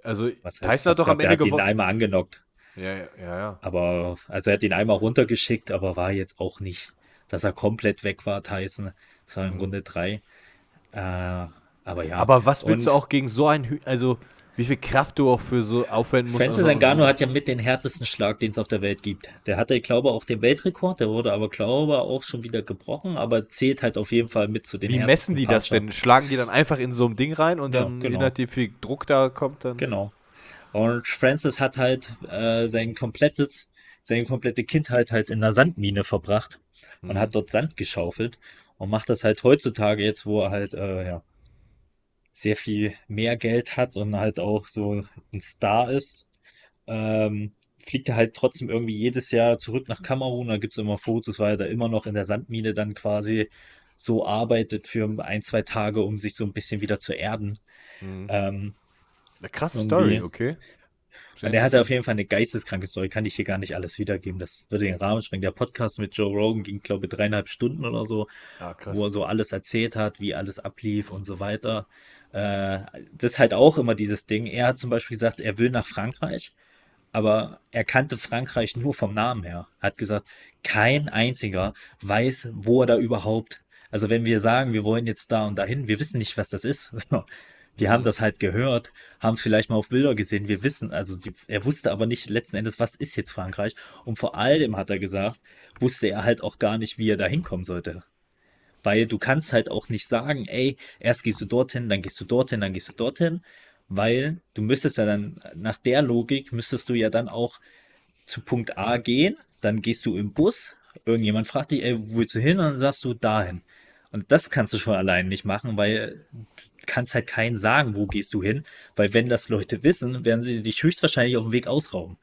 Also, Was heißt Tyson hat doch am Ende hat ihn gewonnen. einmal angenockt. Ja, ja, ja. Aber, also er hat ihn einmal runtergeschickt, aber war jetzt auch nicht, dass er komplett weg war, Tyson. Das war in Runde drei. Äh, aber ja. Aber was willst du Und- auch gegen so einen Hü Also, wie viel Kraft du auch für so aufwenden musst. Francis Ngannou hat ja mit den härtesten Schlag, den es auf der Welt gibt. Der hatte, ich glaube, auch den Weltrekord, der wurde aber, glaube ich, auch schon wieder gebrochen, aber zählt halt auf jeden Fall mit zu den Wie messen die das Punchern. denn? Schlagen die dann einfach in so ein Ding rein und Ja, dann, genau. je nachdem, wie viel Druck da kommt, dann. Genau. Und Francis hat halt äh, sein komplettes, seine komplette Kindheit halt in einer Sandmine verbracht und Mhm. hat dort Sand geschaufelt und macht das halt heutzutage jetzt, wo er halt äh, ja sehr viel mehr Geld hat und halt auch so ein Star ist, ähm, fliegt er halt trotzdem irgendwie jedes Jahr zurück nach Kamerun. Da gibt es immer Fotos, weil er da immer noch in der Sandmine dann quasi so arbeitet für ein, zwei Tage, um sich so ein bisschen wieder zu erden. Mhm. Ähm, Eine krasse Story, okay. Sehr der hatte auf jeden Fall eine geisteskranke Story, kann ich hier gar nicht alles wiedergeben. Das würde den Rahmen sprengen. Der Podcast mit Joe Rogan ging, glaube ich, dreieinhalb Stunden oder so, Ja, krass. wo er so alles erzählt hat, wie alles ablief und so weiter. Äh, das ist halt auch immer dieses Ding. Er hat zum Beispiel gesagt, er will nach Frankreich, aber er kannte Frankreich nur vom Namen her. Er hat gesagt, kein einziger weiß, wo er da überhaupt. Also wenn wir sagen, wir wollen jetzt da und dahin, wir wissen nicht, was das ist. Wir haben das halt gehört, haben vielleicht mal auf Bilder gesehen. Wir wissen, also sie, er wusste aber nicht letzten Endes, was ist jetzt Frankreich. Und vor allem hat er gesagt, wusste er halt auch gar nicht, wie er da hinkommen sollte. Weil du kannst halt auch nicht sagen, ey, erst gehst du dorthin, dann gehst du dorthin, dann gehst du dorthin, weil du müsstest ja dann, nach der Logik müsstest du ja dann auch zu Punkt A gehen, dann gehst du im Bus, irgendjemand fragt dich, ey, wo willst du hin? Und dann sagst du dahin. Und das kannst du schon allein nicht machen, weil kannst halt keinen sagen, wo gehst du hin, weil wenn das Leute wissen, werden sie dich höchstwahrscheinlich auf dem Weg ausrauben.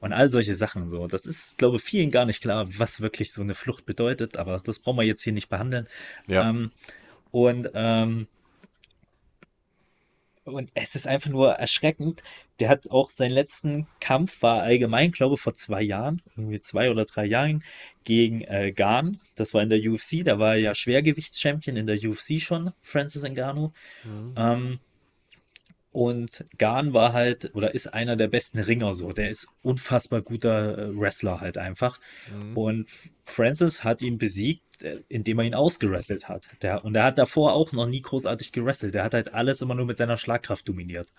Und all solche Sachen so. Das ist, glaube ich, vielen gar nicht klar, was wirklich so eine Flucht bedeutet, aber das brauchen wir jetzt hier nicht behandeln. Ja. Ähm, und, ähm, und es ist einfach nur erschreckend. Der hat auch seinen letzten Kampf war allgemein, glaube ich, vor zwei Jahren, irgendwie zwei oder drei Jahren, gegen äh, Garn. Das war in der UFC. Da war er ja Schwergewichtschampion in der UFC schon, Francis Ngannou. Ähm, und Garn war halt oder ist einer der besten Ringer so. Der ist unfassbar guter äh, Wrestler halt einfach. Und Francis hat ihn besiegt, äh, indem er ihn ausgerasselt hat. Der, und er hat davor auch noch nie großartig gerasselt. Der hat halt alles immer nur mit seiner Schlagkraft dominiert.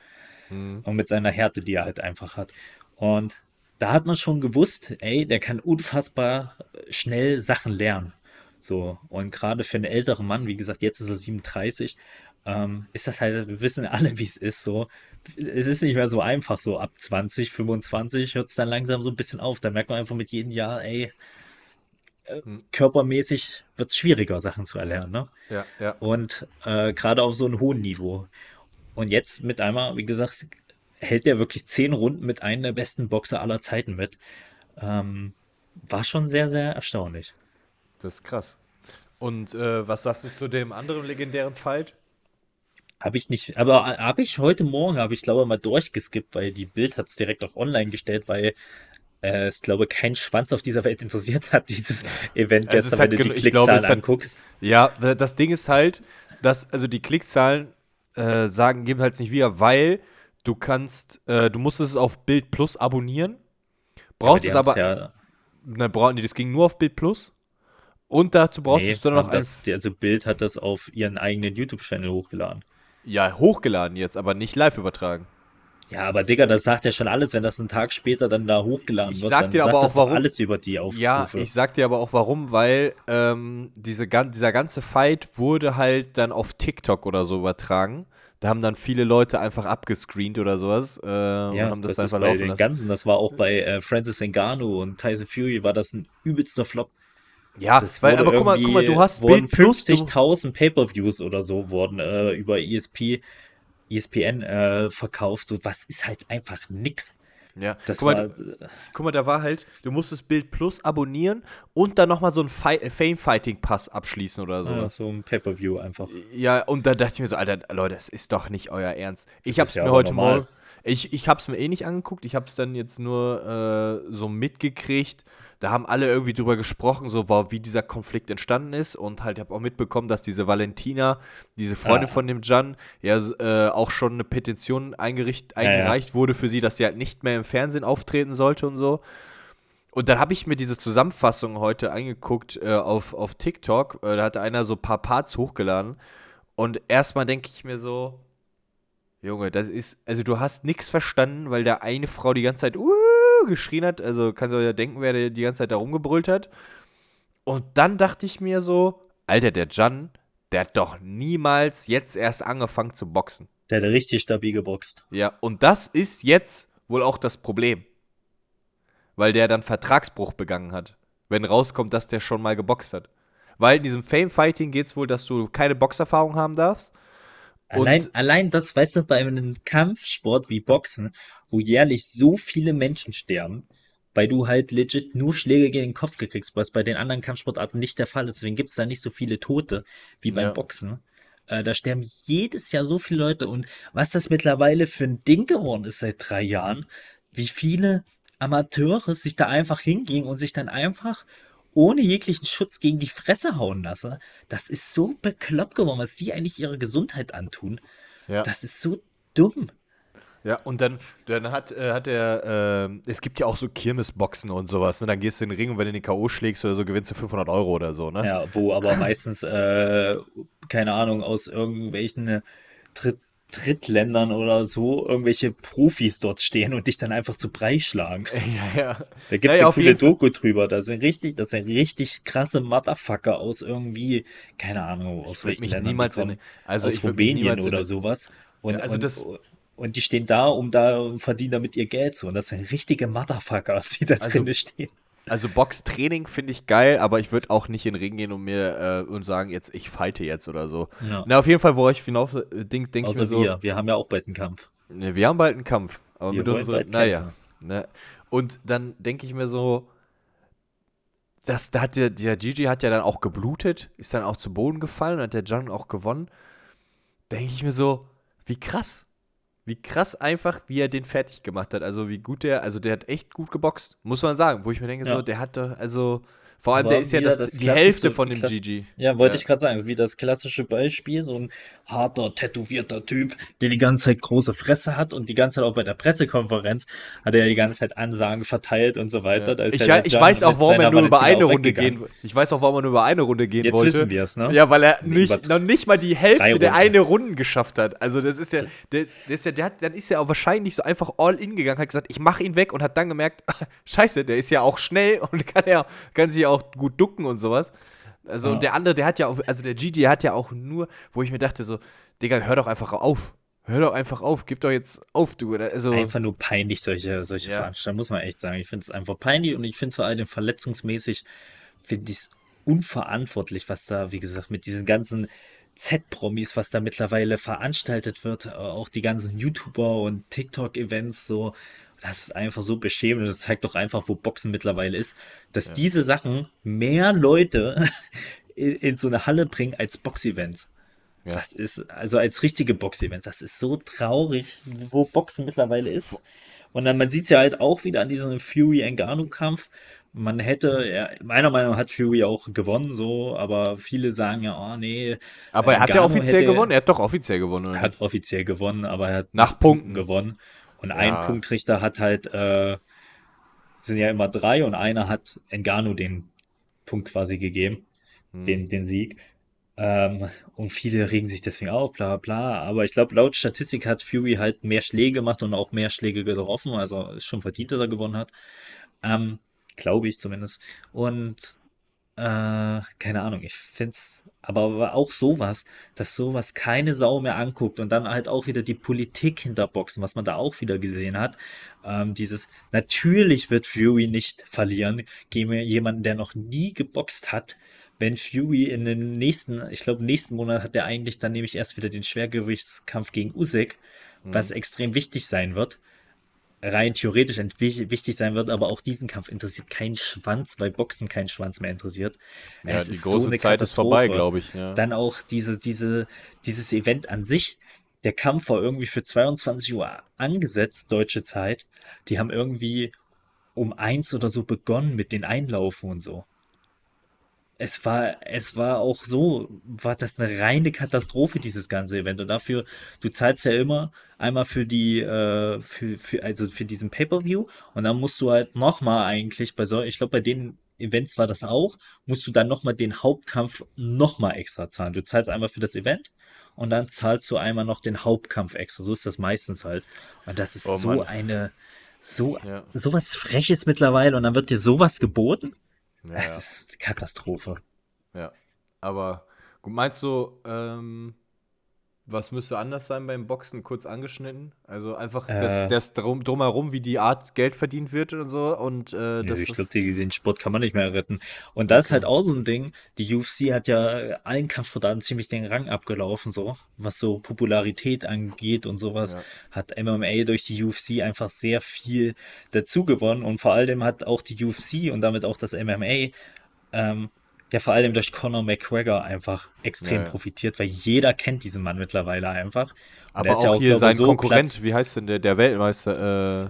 Und mit seiner Härte, die er halt einfach hat. Und da hat man schon gewusst, ey, der kann unfassbar schnell Sachen lernen. So, und gerade für einen älteren Mann, wie gesagt, jetzt ist er 37, ähm, ist das halt, wir wissen alle, wie es ist, so. Es ist nicht mehr so einfach, so ab 20, 25 hört es dann langsam so ein bisschen auf. Da merkt man einfach mit jedem Jahr, ey, äh, körpermäßig wird es schwieriger, Sachen zu erlernen, ne? Ja, ja. Und äh, gerade auf so einem hohen Niveau. Und jetzt mit einmal, wie gesagt, hält der wirklich zehn Runden mit einem der besten Boxer aller Zeiten mit. Ähm, war schon sehr, sehr erstaunlich. Das ist krass. Und äh, was sagst du zu dem anderen legendären Fight? Habe ich nicht, aber habe ich heute Morgen, habe ich glaube mal durchgeskippt, weil die Bild hat es direkt auch online gestellt, weil äh, es glaube kein Schwanz auf dieser Welt interessiert hat, dieses Event Also es gestern, hat wenn du die ich glaube, Klickzahlen es hat- anguckst. Ja, das Ding ist halt, dass, also die Klickzahlen äh, sagen, geben halt nicht wieder, weil du kannst, äh, du musstest es auf Bild Plus abonnieren. Braucht die es aber, ja, ne, brauch, nee, das ging nur auf Bild Plus. Und dazu brauchtest nee, du dann noch das, also Bild hat das auf ihren eigenen YouTube-Channel hochgeladen. Ja, hochgeladen jetzt, aber nicht live übertragen. Ja, aber Digga, das sagt ja schon alles, wenn das einen Tag später dann da hochgeladen Ich wird, sag dir aber auch, warum- alles über die Aufrufe. Ja, ich sag dir aber auch warum, weil ähm, diese, dieser ganze Fight wurde halt dann auf TikTok oder so übertragen. Da haben dann viele Leute einfach abgescreent oder sowas äh, und ja, haben das, das, verlaufen den lassen. ganzen, das war auch bei äh, Francis Ngannou und Tyson Fury war das ein übelster Flop. Ja, Das weil, aber guck mal, guck mal, du hast Bild Plus. Du, 50.000 Pay-per-Views oder so wurden äh, über ESP, ESPN äh, verkauft. So, was ist halt einfach nix. ja, Das guck, mal, war, du- guck mal, da war halt, du musstest Bild Plus abonnieren und dann nochmal so einen äh, Fame-Fighting-Pass abschließen oder ja, sowas. so ein Pay-per-View einfach. Ja, und da dachte ich mir so, Alter, Leute, das ist doch nicht euer Ernst. Ich Das hab's ja mir heute normal. Morgen, ich, ich hab's mir eh nicht angeguckt, ich hab's dann jetzt nur äh, so mitgekriegt. Da haben alle irgendwie drüber gesprochen, so wow, wie dieser Konflikt entstanden ist und halt habe auch mitbekommen, dass diese Valentina, diese Freundin Ah. von dem Jan, ja äh, auch schon eine Petition eingericht, Ja, ja. eingereicht wurde für sie, dass sie halt nicht mehr im Fernsehen auftreten sollte und so. Und dann habe ich mir diese Zusammenfassung heute angeguckt äh, auf, auf TikTok. Äh, da hatte einer so ein paar Parts hochgeladen. Und erstmal denke ich mir so, Junge, das ist, also du hast nichts verstanden, weil da eine Frau die ganze Zeit uh, geschrien hat. Also kannst du ja denken, wer der die ganze Zeit da rumgebrüllt hat. Und dann dachte ich mir so, Alter, der Jan, der hat doch niemals jetzt erst angefangen zu boxen. Der hat richtig stabil geboxt. Ja, und das ist jetzt wohl auch das Problem. Weil der dann Vertragsbruch begangen hat. Wenn rauskommt, dass der schon mal geboxt hat. Weil in diesem Fame-Fighting geht es wohl, dass du keine Boxerfahrung haben darfst. Und- Allein, allein das, weißt du, bei einem Kampfsport wie Boxen, wo jährlich so viele Menschen sterben, weil du halt legit nur Schläge gegen den Kopf gekriegst, was bei den anderen Kampfsportarten nicht der Fall ist. Deswegen gibt es da nicht so viele Tote wie beim Ja. Boxen. Äh, da sterben jedes Jahr so viele Leute. Und was das mittlerweile für ein Ding geworden ist seit drei Jahren, wie viele Amateure sich da einfach hingehen und sich dann einfach ohne jeglichen Schutz gegen die Fresse hauen lassen, das ist so bekloppt geworden, was die eigentlich ihrer Gesundheit antun. Ja. Das ist so dumm. Ja, und dann, dann hat, äh, hat er, äh, es gibt ja auch so Kirmesboxen und sowas, ne? Dann gehst du in den Ring und wenn du den K.O. schlägst oder so, gewinnst du 500 Euro oder so, ne? Ja, wo aber meistens, äh, keine Ahnung, aus irgendwelchen Dritt Drittländern oder so irgendwelche Profis dort stehen und dich dann einfach zu Brei schlagen. ja. ja. Da gibt's Ja, ja, eine coole. Doku drüber. Das sind richtig, das sind richtig krasse Motherfucker aus irgendwie, keine Ahnung, aus welchen Ländern niemals kommen. in- also aus Rumänien niemals in- oder sowas. Und, Ja, also und, das- und die stehen da, um da und verdienen damit ihr Geld so. Und das sind richtige Motherfucker, die da Also- drin stehen. Also Boxtraining finde ich geil, aber ich würde auch nicht in den Ring gehen und mir äh, und sagen, jetzt ich fighte jetzt oder so. Ja. Na, auf jeden Fall, wo ich hinauf äh, denk, denk ich mir so, wir. Wir haben ja auch bald einen Kampf. Ne, wir haben bald einen Kampf, aber Wir mit unseren, naja. Ne? Und dann denke ich mir so, das, da hat der, der Gigi hat ja dann auch geblutet, ist dann auch zu Boden gefallen, hat der John auch gewonnen. Denke ich mir so, wie krass. Wie krass einfach, wie er den fertig gemacht hat. Also wie gut der, also der hat echt gut geboxt, muss man sagen. Wo ich mir denke, Ja. so, der hatte, also, vor allem, der ist ja das, das die Hälfte von dem Klass- Gigi. Ja, wollte Ja. ich gerade sagen, wie das klassische Beispiel, so ein harter, tätowierter Typ, der die ganze Zeit große Fresse hat und die ganze Zeit auch bei der Pressekonferenz hat er die ganze Zeit Ansagen verteilt und so weiter. Da ist Ich, ja ja, der ich weiß auch, warum er nur über eine Runde gehen Ich weiß auch, warum er nur über eine Runde gehen Jetzt wollte. wissen wir es, ne? Ja, weil er nicht, noch nicht mal die Hälfte der eine Runden geschafft hat. Also das ist ja, der, ist- der ist ja, der hat, dann ist er auch wahrscheinlich so einfach all in gegangen, hat gesagt, ich mache ihn weg und hat dann gemerkt, scheiße, der ist ja auch schnell und kann ja, kann sich auch gut ducken und sowas. Also Ja. und der andere, der hat ja auch, also der Gigi hat ja auch nur, wo ich mir dachte so, Digga, hör doch einfach auf. Hör doch einfach auf, gib doch jetzt auf, du. Also, Einfach nur peinlich, solche, solche Ja. Veranstaltungen, muss man echt sagen. Ich finde es einfach peinlich und ich finde es vor allem verletzungsmäßig, finde ich es unverantwortlich, was da, wie gesagt, mit diesen ganzen Z-Promis, was da mittlerweile veranstaltet wird, äh, auch die ganzen YouTuber und TikTok-Events, so, das ist einfach so beschämend und das zeigt doch einfach, wo Boxen mittlerweile ist, dass diese Sachen mehr Leute in, in so eine Halle bringen als Boxevents. Ja. Das ist, also als richtige Boxevents, das ist so traurig, wo Boxen mittlerweile ist. Und dann, man sieht es ja halt auch wieder an diesem Fury-Ngannou-Kampf. Man hätte, ja, meiner Meinung nach hat Fury auch gewonnen, so, aber viele sagen ja, oh nee. aber er hat ja offiziell hätte- gewonnen, er hat doch offiziell gewonnen. Oder? Er hat offiziell gewonnen, aber er hat Nach Punkten. gewonnen. Und Ja. ein Punktrichter hat halt, äh, sind ja immer drei und einer hat Ngannou den Punkt quasi gegeben, Hm. den, den Sieg. Ähm, und viele regen sich deswegen auf, bla bla. Aber ich glaube, laut Statistik hat Fury halt mehr Schläge gemacht und auch mehr Schläge getroffen. Also ist schon verdient, dass er gewonnen hat. Ähm, glaube ich zumindest. Und äh, keine Ahnung, ich finde es aber auch sowas, dass sowas keine Sau mehr anguckt und dann halt auch wieder die Politik hinter Boxen, was man da auch wieder gesehen hat. Ähm, dieses, natürlich wird Fury nicht verlieren gegen jemanden, der noch nie geboxt hat. Wenn Fury in den nächsten, ich glaube, nächsten Monat hat er eigentlich dann nämlich erst wieder den Schwergewichtskampf gegen Usyk, was extrem wichtig sein wird rein theoretisch wichtig sein wird, aber auch diesen Kampf interessiert keinen Schwanz, weil Boxen keinen Schwanz mehr interessiert. ja, Es die ist so große eine Zeit ist vorbei, glaube ich. Ja. Dann auch diese, diese, dieses Event an sich. Der Kampf war irgendwie für 22 Uhr angesetzt, deutsche Zeit. Die haben irgendwie um eins oder so begonnen mit den Einlaufen und so. Es war, es war auch so, war das eine reine Katastrophe, dieses ganze Event. Und dafür, du zahlst ja immer einmal für die, äh, für, für, also für diesen Pay-Per-View und dann musst du halt nochmal eigentlich bei so, ich glaube, bei den Events war das auch, musst du dann nochmal den Hauptkampf nochmal extra zahlen. Du zahlst einmal für das Event und dann zahlst du einmal noch den Hauptkampf extra. So ist das meistens halt. Und das ist Oh so eine, so, Ja. sowas Freches mittlerweile und dann wird dir sowas geboten. Ja, Das ist Katastrophe. ja. Aber gut, meinst du, ähm, was müsste anders sein beim Boxen? Kurz angeschnitten? Also einfach Äh. das, das drum, drumherum, wie die Art Geld verdient wird und so. Und äh, Nö, ich glaube, den Sport kann man nicht mehr retten. Und das ist halt auch so ein Ding. Die UFC hat ja allen Kampfsportarten ziemlich den Rang abgelaufen, so was so Popularität angeht und sowas. Ja. Hat MMA durch die UFC einfach sehr viel dazu gewonnen und vor allem hat auch die UFC und damit auch das MMA ähm, ja vor allem durch Conor McGregor einfach extrem Ja, ja. profitiert, weil jeder kennt diesen Mann mittlerweile einfach. Und aber er ist ja auch hier sein so Konkurrent, Platz- wie heißt denn der, der Weltmeister? Äh,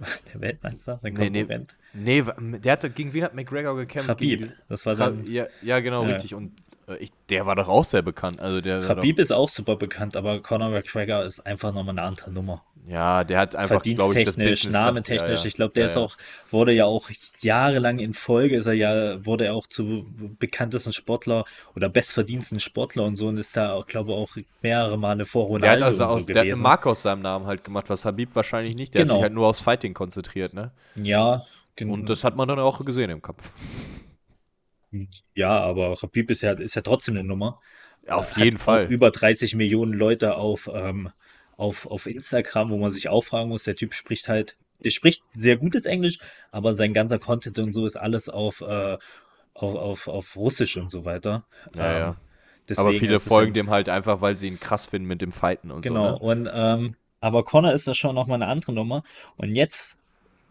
der Weltmeister, sein Nee, nee. Konkurrent. nee, wa- der hat, gegen wen hat McGregor gekämpft? Khabib. Gegen Das war sein ja, ja, genau, richtig. Und ich, der war doch auch sehr bekannt. Also der, Khabib ist auch super bekannt, aber Conor McGregor ist einfach nochmal eine andere Nummer. Doch, ja, der hat einfach, glaube ich, das Business. namentechnisch. Ja, ja. Ich glaube, der ja, ist auch, wurde ja auch jahrelang in Folge, ist er ja, wurde er auch zu bekanntesten Sportler oder bestverdiensten Sportler und so und ist da auch, glaube ich, auch mehrere Male vor Der hat Ronaldo also aus, so der hat eine gewesen. Marke aus seinem Namen halt gemacht, was Habib wahrscheinlich nicht. Der hat Genau. sich halt nur aufs Fighting konzentriert, ne? Ja, gen- Und das hat man dann auch gesehen im Kampf. Ja, aber Khabib ist ja, ist ja trotzdem eine Nummer. Auf Hat jeden Fall. Über 30 Millionen Leute auf, ähm, auf, auf Instagram, wo man sich auch fragen muss, der Typ spricht halt, der spricht sehr gutes Englisch, aber sein ganzer Content und so ist alles auf, äh, auf, auf, auf Russisch und so weiter. Ja, ja. Ähm, deswegen Aber viele folgen dem halt einfach, weil sie ihn krass finden mit dem Fighten und Genau, so. Ne? und ähm, aber Connor ist da schon nochmal eine andere Nummer. Und jetzt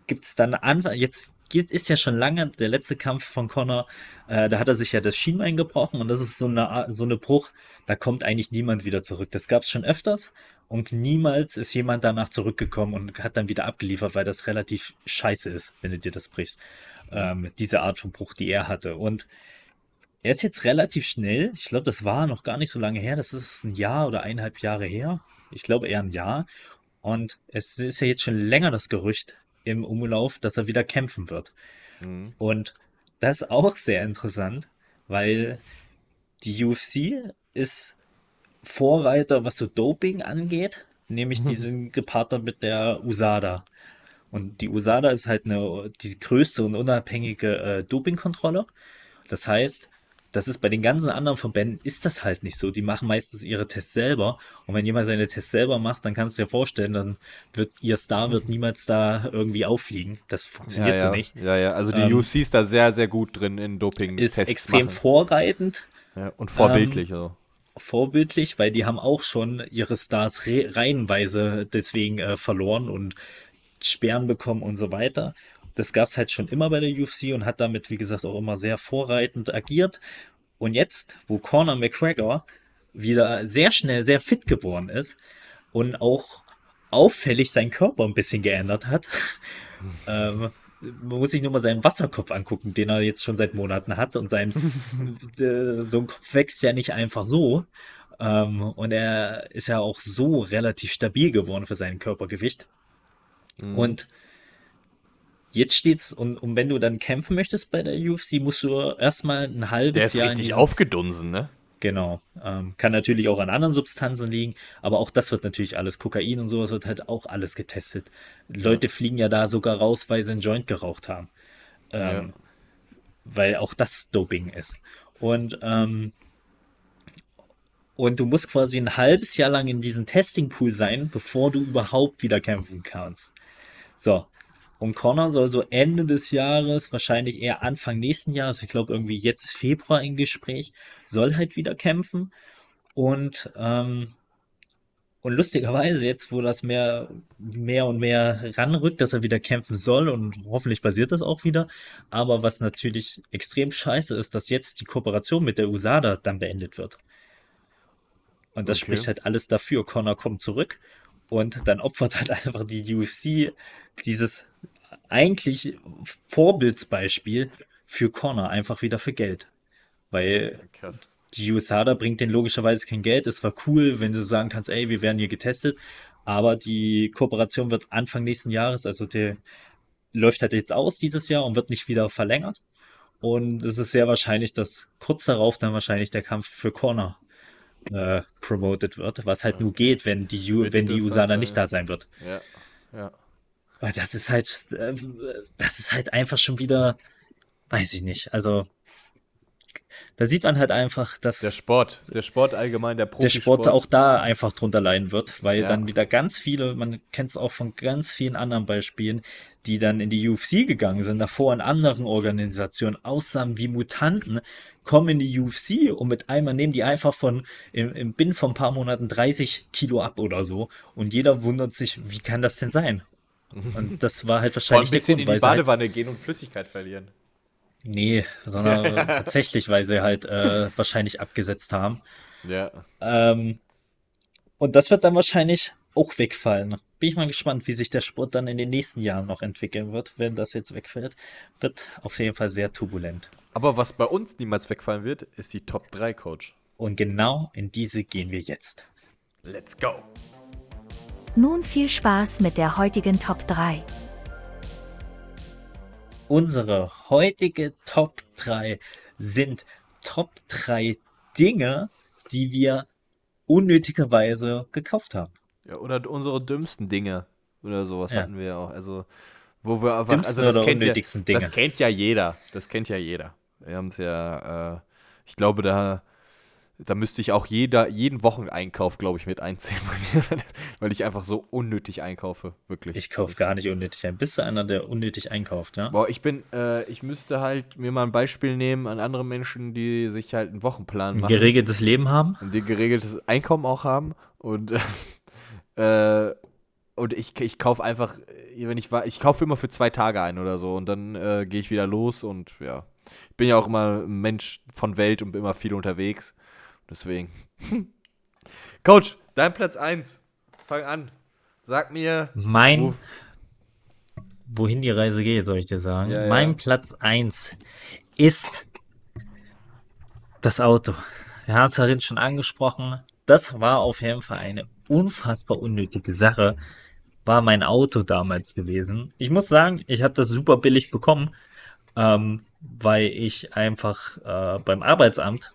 gibt es dann Anfang, jetzt ist ja schon lange der letzte Kampf von Connor, äh, da hat er sich ja das Schienbein gebrochen und das ist so eine, so eine Bruch, da kommt eigentlich niemand wieder zurück. Das gab es schon öfters und niemals ist jemand danach zurückgekommen und hat dann wieder abgeliefert, weil das relativ scheiße ist, wenn du dir das brichst. Ähm, diese Art von Bruch, die er hatte. Und er ist jetzt relativ schnell. Ich glaube, das war noch gar nicht so lange her. Das ist ein Jahr oder eineinhalb Jahre her. Ich glaube eher ein Jahr. Und es ist ja jetzt schon länger das Gerücht im Umlauf, dass er wieder kämpfen wird. Mhm. Und das ist auch sehr interessant, weil die UFC ist Vorreiter, was so Doping angeht, nämlich die sind gepartnert mit der USADA. Und die USADA ist halt eine, die größte und unabhängige äh, Dopingkontrolle. Das heißt, das ist bei den ganzen anderen Verbänden ist das halt nicht so. Die machen meistens ihre Tests selber. Und wenn jemand seine Tests selber macht, dann kannst du dir vorstellen, dann wird ihr Star wird niemals da irgendwie auffliegen. Das Ja, funktioniert ja. so nicht. ja, ja. Also die Ähm, UFC ist da sehr, sehr gut drin in doping Ist extrem vorreitend. Ja, und vorbildlich. also. vorbildlich, weil die haben auch schon ihre Stars re reihenweise deswegen äh, verloren und Sperren bekommen und so weiter. Das gab es halt schon immer bei der UFC und hat damit, wie gesagt, auch immer sehr vorreitend agiert. Und jetzt, wo Conor McGregor wieder sehr schnell sehr fit geworden ist und auch auffällig seinen Körper ein bisschen geändert hat, ähm, man muss sich nur mal seinen Wasserkopf angucken, den er jetzt schon seit Monaten hat. Und sein äh, so ein Kopf wächst ja nicht einfach so. Ähm, und er ist ja auch so relativ stabil geworden für sein Körpergewicht. Und jetzt steht's, und, und wenn du dann kämpfen möchtest bei der UFC, musst du erstmal ein halbes Der ist Jahr richtig aufgedunsen, ne? Genau. Ähm, kann natürlich auch an anderen Substanzen liegen, aber auch das wird natürlich alles, Kokain und sowas wird halt auch alles getestet. Leute fliegen ja da sogar raus, weil sie einen Joint geraucht haben. Ähm, Weil auch das Doping ist. Und, ähm, und du musst quasi ein halbes Jahr lang in diesem Testingpool sein, bevor du überhaupt wieder kämpfen kannst. So. Und Connor soll so Ende des Jahres, wahrscheinlich eher Anfang nächsten Jahres, ich glaube irgendwie jetzt ist Februar im Gespräch, soll halt wieder kämpfen. Und, ähm, und lustigerweise jetzt, wo das mehr, mehr und mehr ranrückt, dass er wieder kämpfen soll und hoffentlich passiert das auch wieder. Aber was natürlich extrem scheiße ist, dass jetzt die Kooperation mit der USADA dann beendet wird. Und das Okay. spricht halt alles dafür. Connor kommt zurück und dann opfert halt einfach die UFC dieses eigentlich Vorbildsbeispiel für Connor einfach wieder für Geld. Weil Krass. die USADA bringt denen logischerweise kein Geld. Es war cool, wenn du sagen kannst, ey, wir werden hier getestet. Aber die Kooperation wird Anfang nächsten Jahres, also der läuft halt jetzt aus dieses Jahr und wird nicht wieder verlängert. Und es ist sehr wahrscheinlich, dass kurz darauf dann wahrscheinlich der Kampf für Connor äh, promoted wird, was halt nur geht, wenn die, U wenn die sein, nicht da sein wird. Ja, ja. Aber das ist halt, äh, das ist halt einfach schon wieder, weiß ich nicht. Also, da sieht man halt einfach, dass Der Sport, der Sport allgemein, der der Profisport. Sport auch da einfach drunter leiden wird, weil Ja. dann wieder ganz viele, man kennt es auch von ganz vielen anderen Beispielen, die dann in die UFC gegangen sind, davor in anderen Organisationen, aussahen wie Mutanten, kommen in die UFC und mit einmal nehmen die einfach von im, im Binnen von ein paar Monaten 30 Kilo ab oder so und jeder wundert sich, wie kann das denn sein? Und das war halt Vor ein wahrscheinlich bisschen in die sie halt Badewanne gehen und Flüssigkeit verlieren. Nee, sondern tatsächlich, weil sie halt äh, wahrscheinlich abgesetzt haben. Ja. Ähm, und das wird dann wahrscheinlich auch wegfallen. Bin ich mal gespannt, wie sich der Sport dann in den nächsten Jahren noch entwickeln wird, wenn das jetzt wegfällt. Wird auf jeden Fall sehr turbulent. Aber was bei uns niemals wegfallen wird, ist die Top 3 Coach. Und genau in diese gehen wir jetzt. Let's go. Nun viel Spaß mit der heutigen Top 3. Unsere heutige Top 3 sind Top 3 Dinge, die wir unnötigerweise gekauft haben. Ja, oder unsere dümmsten Dinge oder sowas Ja. hatten wir ja auch. Also, wo wir einfach. Dümmsten also das kennt unnötigsten ja, Dinge? Das kennt ja jeder. Das kennt ja jeder. Wir haben es ja. Äh, ich glaube, da. Da müsste ich auch jeder, jeden Wocheneinkauf, glaube ich, mit einziehen bei mir, weil ich einfach so unnötig einkaufe, wirklich. Ich kaufe gar nicht unnötig ein. Bist du einer, der unnötig einkauft, ja? Boah, ich bin, äh, ich müsste halt mir mal ein Beispiel nehmen an andere Menschen, die sich halt einen Wochenplan Ein machen. geregeltes Leben haben? und die geregeltes Einkommen auch haben und äh, und ich, ich kaufe einfach, wenn ich war, ich kaufe immer für zwei Tage ein oder so und dann äh, gehe ich wieder los und ja, ich bin ja auch immer ein Mensch von Welt und bin immer viel unterwegs, deswegen. Coach, dein Platz 1, fang an, sag mir, Mein, Wo- wohin die Reise geht, soll ich dir sagen. Ja, ja. Mein Platz 1 ist das Auto. Wir haben es vorhin schon angesprochen. Das war auf jeden Fall eine unfassbar unnötige Sache. War mein Auto damals gewesen. Ich muss sagen, ich habe das super billig bekommen, ähm, weil ich einfach äh, beim Arbeitsamt,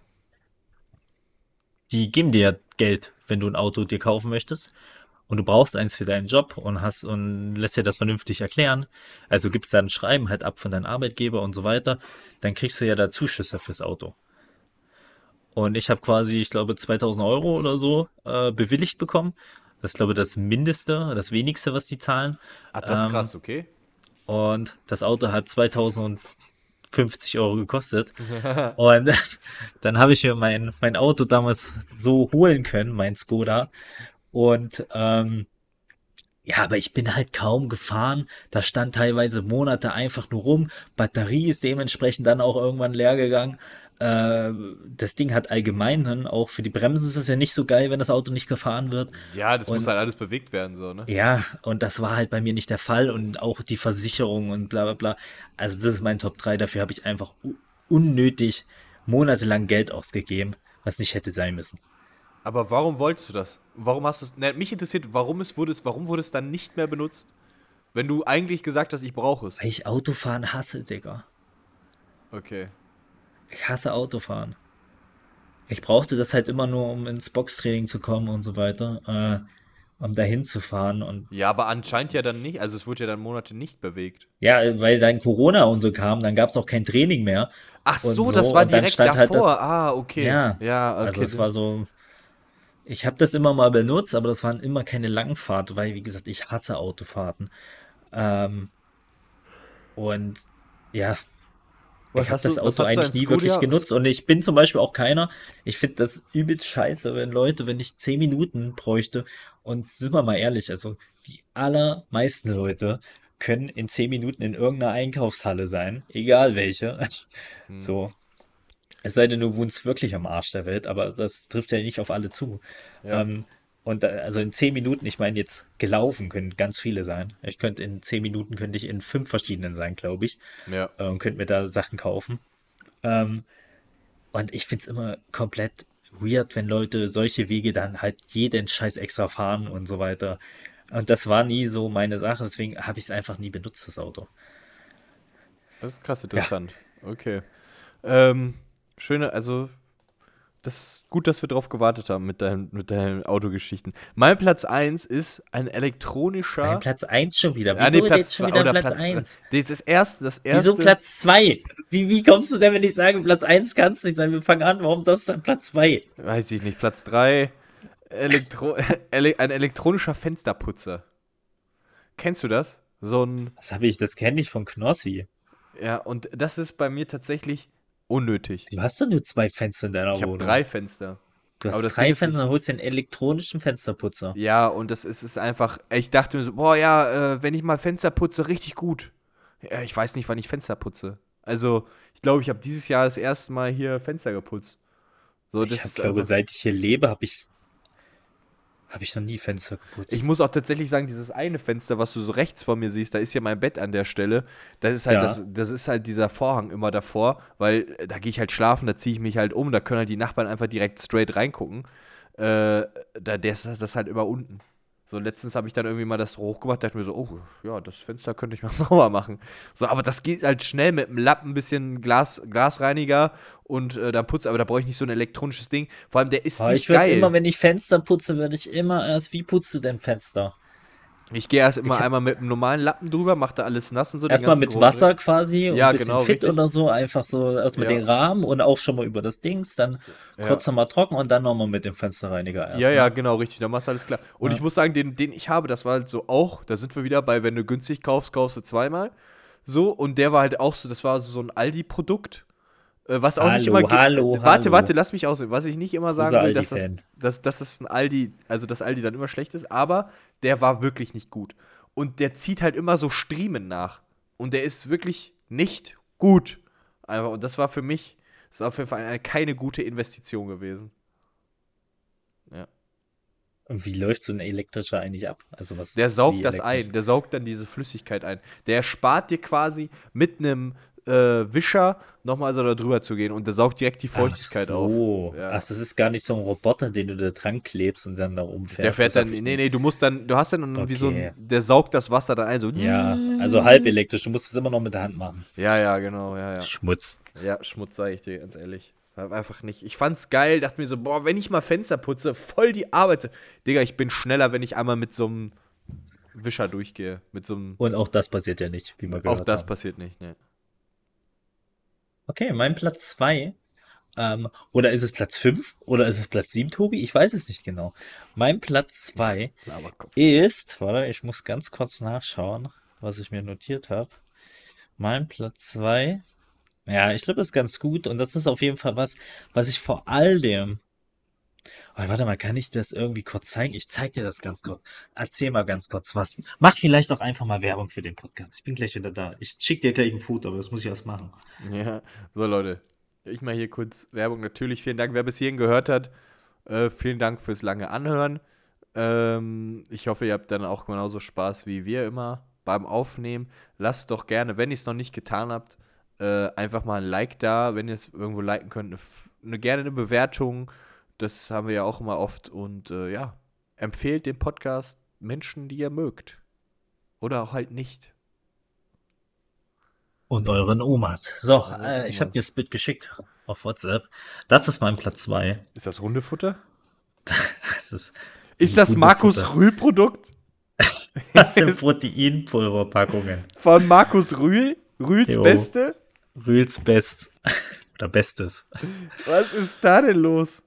die geben dir ja Geld, wenn du ein Auto dir kaufen möchtest und du brauchst eins für deinen Job und hast und lässt dir das vernünftig erklären. Also gibst dann ein Schreiben halt ab von deinem Arbeitgeber und so weiter, dann kriegst du ja da Zuschüsse fürs Auto. Und ich habe quasi, ich glaube, 2000 Euro oder so äh, bewilligt bekommen. Das ist, glaube ich, das Mindeste, das Wenigste, was die zahlen. ah, das ist Ähm, krass, okay? Und das Auto hat 2050 Euro gekostet. Und dann habe ich mir mein, mein Auto damals so holen können, mein Skoda. Und ähm, ja, aber ich bin halt kaum gefahren. Da stand teilweise Monate einfach nur rum. Batterie ist dementsprechend dann auch irgendwann leer gegangen. Äh, das Ding hat allgemein dann auch für die Bremsen ist das ja nicht so geil, wenn das Auto nicht gefahren wird. Ja, das muss und- halt alles bewegt werden, so, ne? Ja, und das war halt bei mir nicht der Fall und auch die Versicherung und bla bla bla. Also das ist mein Top 3, dafür habe ich einfach unnötig monatelang Geld ausgegeben, was nicht hätte sein müssen. Aber warum wolltest du das? Warum hast du es. Ne, mich interessiert, warum es wurde es, warum wurde es dann nicht mehr benutzt? Wenn du eigentlich gesagt hast, ich brauche es. Weil ich Autofahren hasse, Digga. Okay. Ich hasse Autofahren. Ich brauchte das halt immer nur, um ins Boxtraining zu kommen und so weiter, äh, um dahin zu fahren und Ja, aber anscheinend ja dann nicht. Also es wurde ja dann Monate nicht bewegt. ja, weil dann Corona und so kam, dann gab es auch kein Training mehr. Ach so, so, das war direkt halt davor. das- ah, okay. Ja, ja okay. Also es war so, ich habe das immer mal benutzt, aber das waren immer keine Langfahrt, weil wie gesagt, ich hasse Autofahrten. Ähm, und ja, Was ich habe das Auto eigentlich nie wirklich Skoda? genutzt und ich bin zum Beispiel auch keiner. Ich finde das übelst scheiße, wenn Leute, wenn ich zehn Minuten bräuchte und sind wir mal ehrlich, also die allermeisten Leute können in zehn Minuten in irgendeiner Einkaufshalle sein, egal welche. Hm. So. Es sei denn, du wohnst wirklich am Arsch der Welt, aber das trifft ja nicht auf alle zu. Ja. Ähm, und also in zehn Minuten, ich meine jetzt gelaufen können ganz viele sein. Ich könnte in zehn Minuten könnte ich in fünf verschiedenen sein, glaube ich Ja. äh, und könnte mir da Sachen kaufen. Ähm, und ich finde es immer komplett weird, wenn Leute solche Wege dann halt jeden Scheiß extra fahren und so weiter. Und das war nie so meine Sache, deswegen habe ich es einfach nie benutzt, das Auto. Das ist krass interessant. Okay. Ähm, schöne, also Das ist gut, dass wir drauf gewartet haben mit deinen, mit deinen Autogeschichten. Mein Platz 1 ist ein elektronischer. Dein Platz 1 schon wieder. Ja, Wieso nee, Platz jetzt schon wieder Platz Platz drei. 1? Das ist erst, das erste. Wieso Platz 2? Wie, wie kommst du denn, wenn ich sage, Platz 1 kann es nicht sein? Wir fangen an. Warum das dann Platz 2? Weiß ich nicht. Platz 3. Elektro ele ein elektronischer Fensterputzer. Kennst du das? So ein. Was habe ich? Das kenne ich von Knossi. Ja, und das ist bei mir tatsächlich unnötig. Du hast doch nur zwei Fenster in deiner Ich habe Wohnung. drei Fenster. Du hast drei Ding Fenster und holst dir einen elektronischen Fensterputzer. Ja, und das ist, ist einfach. Ich dachte mir so, boah, ja, äh, wenn ich mal Fenster putze, richtig gut. Ja, ich weiß nicht, wann ich Fenster putze. Also, ich glaube, ich habe dieses Jahr das erste Mal hier Fenster geputzt. So, das ich hab, ist glaube, seit ich hier lebe, habe ich, habe ich noch nie Fenster geputzt. Ich muss auch tatsächlich sagen, dieses eine Fenster, was du so rechts vor mir siehst, da ist ja mein Bett an der Stelle. Das ist halt, Ja. das, das ist halt dieser Vorhang immer davor, weil äh, da gehe ich halt schlafen, da ziehe ich mich halt um, da können halt die Nachbarn einfach direkt straight reingucken. Äh, da der ist das ist halt immer unten. So, letztens habe ich dann irgendwie mal das hochgemacht, dachte mir so, oh, ja, das Fenster könnte ich mal sauber machen. So, aber das geht halt schnell mit einem Lappen, ein bisschen Glas, Glasreiniger und äh, dann putzt, aber da brauche ich nicht so ein elektronisches Ding. Vor allem, der ist Aber nicht ich würde geil. immer, wenn ich Fenster putze, würde ich immer erst, wie putzt du denn Fenster? Ich gehe erst immer Ich einmal mit einem normalen Lappen drüber, mache da alles nass und so. Erstmal mit Wasser Dreck. quasi und Ja, ein bisschen genau, fit richtig. oder so, einfach so erstmal Ja. den Rahmen und auch schon mal über das Dings, dann Ja. kurz nochmal trocken und dann nochmal mit dem Fensterreiniger erst. Ja, ne? ja, genau, richtig. Da machst du alles klar. Und Ja. ich muss sagen, den, den ich habe, das war halt so auch, da sind wir wieder bei, wenn du günstig kaufst, kaufst du zweimal. So, und der war halt auch so, das war so ein Aldi-Produkt. Äh, was auch nicht Hallo, immer. ge- hallo, warte, hallo. warte, lass mich aussehen. Was ich nicht immer sagen will, dass das, dass, dass es ein Aldi, also dass Aldi dann immer schlecht ist, aber der war wirklich nicht gut. Und der zieht halt immer so Striemen nach. Und der ist wirklich nicht gut. Einfach, und das war für mich, das ist auf jeden Fall eine, keine gute Investition gewesen. Und wie läuft so ein elektrischer eigentlich ab? Also was Der saugt das ein, der saugt dann diese Flüssigkeit ein. Der spart dir quasi mit einem äh, Wischer nochmal so da drüber zu gehen und der saugt direkt die Feuchtigkeit Ach auf. so. Ja. Ach, das ist gar nicht so ein Roboter, den du da dran klebst und dann da rumfährst. Der fährt dann, nee, nee, du musst dann, du hast dann wie so Okay. ein, der saugt das Wasser dann ein, so. Ja, also halb elektrisch. Du musst es immer noch mit der Hand machen. Ja, ja, genau, ja, ja. Schmutz. Ja, Schmutz, sag ich dir ganz ehrlich. Einfach nicht. Ich fand's geil, dachte mir so, boah, wenn ich mal Fenster putze, voll die Arbeit. Digga, ich bin schneller, wenn ich einmal mit so einem Wischer durchgehe. Mit so einem. Und auch das passiert ja nicht, wie man gehört Auch das haben. passiert nicht, ne. Okay, mein Platz 2. Ähm, oder ist es Platz 5? Oder ist es Platz 7, Tobi? Ich weiß es nicht genau. Mein Platz 2 Laberkopf. ist, warte, ich muss ganz kurz nachschauen, was ich mir notiert habe. Mein Platz 2. Ja, ich glaube, das ist ganz gut. Und das ist auf jeden Fall was, was ich vor allem. Oh, warte mal, kann ich das irgendwie kurz zeigen? Ich zeig dir das ganz kurz. Erzähl mal ganz kurz was. Mach vielleicht auch einfach mal Werbung für den Podcast. Ich bin gleich wieder da. Ich schick dir gleich ein Foto, aber das muss ich erst machen. Ja, so Leute. Ich mache hier kurz Werbung. Natürlich vielen Dank, wer bis hierhin gehört hat. Äh, vielen Dank fürs lange Anhören. Ähm, ich hoffe, ihr habt dann auch genauso Spaß wie wir immer beim Aufnehmen. Lasst doch gerne, wenn ihr es noch nicht getan habt, äh, einfach mal ein Like da, wenn ihr es irgendwo liken könnt. Eine, eine, gerne eine Bewertung. Das haben wir ja auch immer oft. Und äh, ja, empfehlt den Podcast Menschen, die ihr mögt. Oder auch halt nicht. Und euren Omas. So, äh, ich habe dir das Bild geschickt auf WhatsApp. Das ist mein Platz 2. Ist das Hundefutter? Das ist, Ist das Markus. Rühl-Produkt? das sind Proteinpulverpackungen. Von Markus Rühl? Rühls Jo. Beste? Rühls Best. Oder Bestes. Was ist da denn los?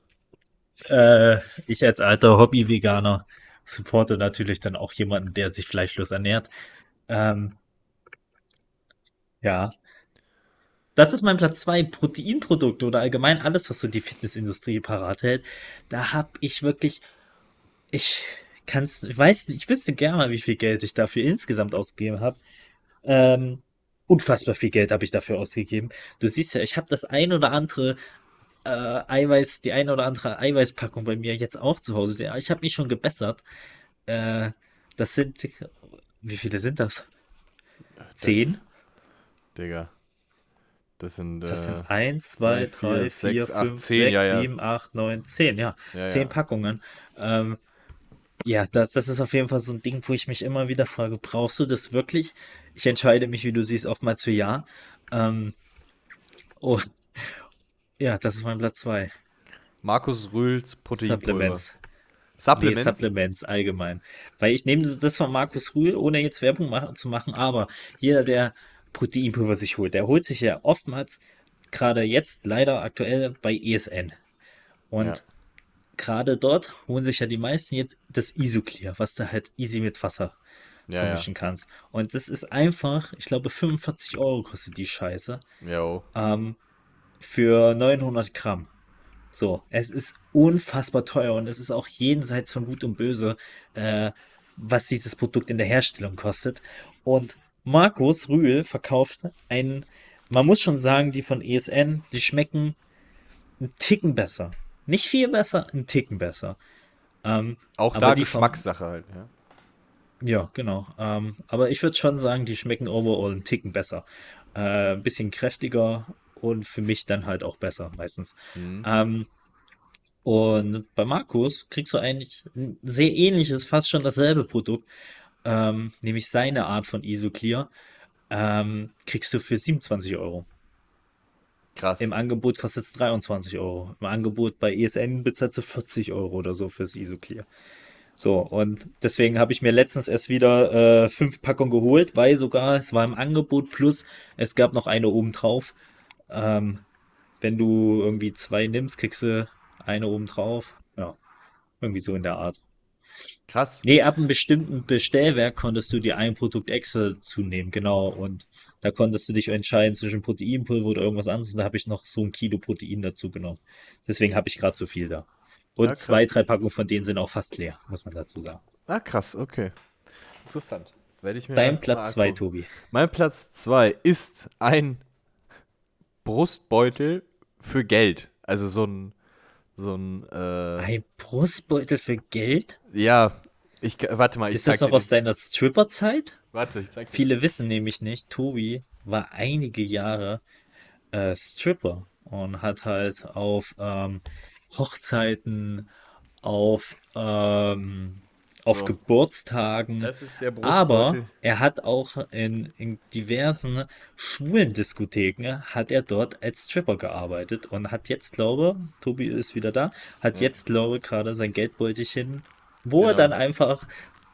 Äh, ich als alter Hobby-Veganer supporte natürlich dann auch jemanden, der sich fleischlos ernährt. Ähm, ja. Das ist mein Platz 2. Proteinprodukte oder allgemein alles, was so die Fitnessindustrie parat hält. Da habe ich wirklich. Ich kann's, ich weiß nicht, ich wüsste gerne, wie viel Geld ich dafür insgesamt ausgegeben habe. Ähm, unfassbar viel Geld habe ich dafür ausgegeben. Du siehst ja, ich habe das ein oder andere äh, Eiweiß, die eine oder andere Eiweißpackung bei mir jetzt auch zu Hause. Ich habe mich schon gebessert. Äh, das sind, wie viele sind das? Zehn? Digga. Das sind. Das sind eins, zwei, zwei, drei, vier, vier, sechs, acht, fünf, zehn, sechs, ja, ja. sieben, acht, neun, zehn, ja. ja, Zehn ja. Packungen. Ähm, ja, das, das ist auf jeden Fall so ein Ding, wo ich mich immer wieder frage, brauchst du das wirklich? Ich entscheide mich, wie du siehst, oftmals für ja. Ähm, und ja, das ist mein Platz zwei. Markus Rühls Proteinpulver. Supplements. Nee, Supplements? Supplements allgemein. Weil ich nehme das von Markus Rühl, ohne jetzt Werbung machen, zu machen, aber jeder, der Proteinpulver sich holt, der holt sich ja oftmals, gerade jetzt leider aktuell bei ESN. Und Ja. gerade dort holen sich ja die meisten jetzt das Isoclear, was du halt easy mit Wasser Ja, ja. vermischen kannst. Und das ist einfach, ich glaube 45 Euro kostet die Scheiße Jo. ähm, für 900 Gramm. So, es ist unfassbar teuer und es ist auch jenseits von Gut und Böse, äh, was dieses Produkt in der Herstellung kostet. Und Markus Rühl verkauft einen, man muss schon sagen, die von ESN, die schmecken einen Ticken besser. Nicht viel besser, einen Ticken besser. Ähm, Auch da die von- Geschmackssache halt. Ja. ja, genau. Ähm, aber ich würde schon sagen, die schmecken overall einen Ticken besser. Äh, ein bisschen kräftiger und für mich dann halt auch besser meistens. Mhm. Ähm, und bei Markus kriegst du eigentlich ein sehr ähnliches, fast schon dasselbe Produkt, ähm, nämlich seine Art von Isoclear, ähm, kriegst du für 27 Euro. Krass. Im Angebot kostet es 23 Euro. Im Angebot bei ESN bezahlst du 40 Euro oder so fürs Isoclear. So, und deswegen habe ich mir letztens erst wieder äh, fünf Packungen geholt, weil sogar es war im Angebot plus es gab noch eine oben drauf. Ähm, wenn du irgendwie zwei nimmst, kriegst du eine oben drauf. Ja, irgendwie so in der Art. Krass. Nee, ab einem bestimmten Bestellwerk konntest du dir ein Produkt extra zunehmen, genau. Und da konntest du dich entscheiden zwischen Proteinpulver oder irgendwas anderes. Und da habe ich noch so ein Kilo Protein dazu genommen. Deswegen habe ich gerade so viel da. Und Ja, zwei, drei Packungen von denen sind auch fast leer, muss man dazu sagen. Ah, krass, okay. Interessant. Werde ich mir Dein Platz zwei, angucken. Tobi. Mein Platz 2 ist ein Brustbeutel für Geld. Also so ein, so ein, äh, Ein Brustbeutel für Geld? ja, ich, warte mal, ich Ist das noch aus deiner Stripper-Zeit? Warte, ich zeig dir. Viele wissen nämlich nicht, Tobi war einige Jahre äh, Stripper und hat halt auf ähm, Hochzeiten, auf, ähm, auf So. Geburtstagen, Das ist der aber er hat auch in, in diversen schwulen Diskotheken, hat er dort als Stripper gearbeitet und hat jetzt, glaube, Tobi ist wieder da, hat jetzt, glaube gerade sein Geldbeutelchen, wo er Genau. dann einfach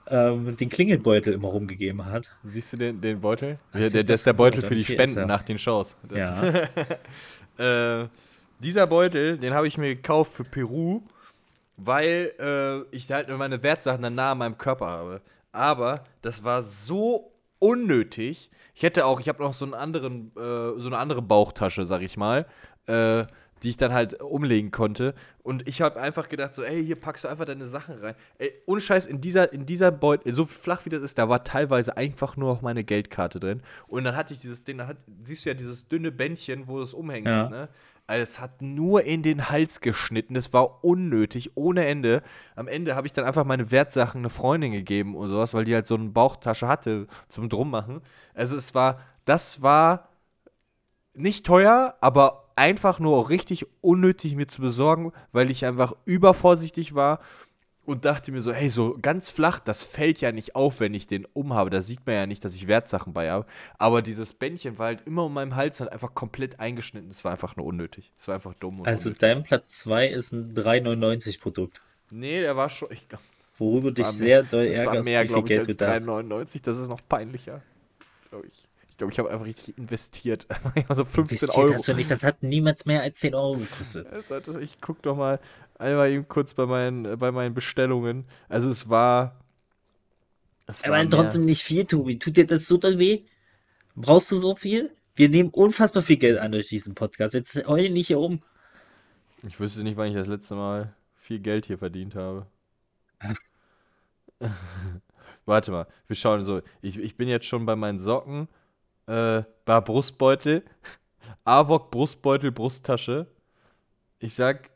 ähm, den Klingelbeutel immer rumgegeben hat. Siehst du den, den Beutel? Ja, der, das ist der Beutel für die Spenden er. nach den Shows. Das Ja. äh, dieser Beutel, den habe ich mir gekauft für Peru, weil äh, ich halt meine Wertsachen dann nah an meinem Körper habe. Aber das war so unnötig. Ich hätte auch, ich habe noch so einen anderen, äh, so eine andere Bauchtasche, sag ich mal, äh, die ich dann halt umlegen konnte. Und ich habe einfach gedacht, so, ey, hier packst du einfach deine Sachen rein. Ey, ohne Scheiß, in dieser, in dieser Beutel, so flach wie das ist, da war teilweise einfach nur noch meine Geldkarte drin. Und dann hatte ich dieses Ding, dann hat, siehst du ja dieses dünne Bändchen, wo du es umhängst, Ja. ne? Also es hat nur in den Hals geschnitten. Das war unnötig, ohne Ende. Am Ende habe ich dann einfach meine Wertsachen eine Freundin gegeben und sowas, weil die halt so eine Bauchtasche hatte zum Drummachen. Also es war, das war nicht teuer, aber einfach nur richtig unnötig mir zu besorgen, weil ich einfach übervorsichtig war und dachte mir so, hey, so ganz flach, das fällt ja nicht auf, wenn ich den umhabe. Da sieht man ja nicht, dass ich Wertsachen bei habe. Aber dieses Bändchen war halt immer um meinem Hals halt einfach komplett eingeschnitten. Das war einfach nur unnötig. Das war einfach dumm Also unnötig. dein Platz 2 ist ein 3,99 Produkt. Nee, der war schon. Ich, Worüber dich sehr doll das war ärgerst, mehr, wie viel glaube ich, Geld du als da 3,99. Das ist noch peinlicher. Glaube ich. Ich glaube, ich habe einfach richtig investiert. also 15 investiert Euro. hast du nicht. Das hat niemals mehr als 10 Euro gekostet. Ich guck doch mal einmal eben kurz bei meinen, äh, bei meinen Bestellungen. Also es war. Es Aber war trotzdem nicht viel, Tobi. Tut dir das so doll weh? Brauchst du so viel? Wir nehmen unfassbar viel Geld an durch diesen Podcast. Jetzt heul nicht hier um. Ich wüsste nicht, wann ich das letzte Mal viel Geld hier verdient habe. Warte mal, wir schauen so. Ich, ich bin jetzt schon bei meinen Socken, äh, bei Brustbeutel, Avok Brustbeutel, Brusttasche. Ich sag.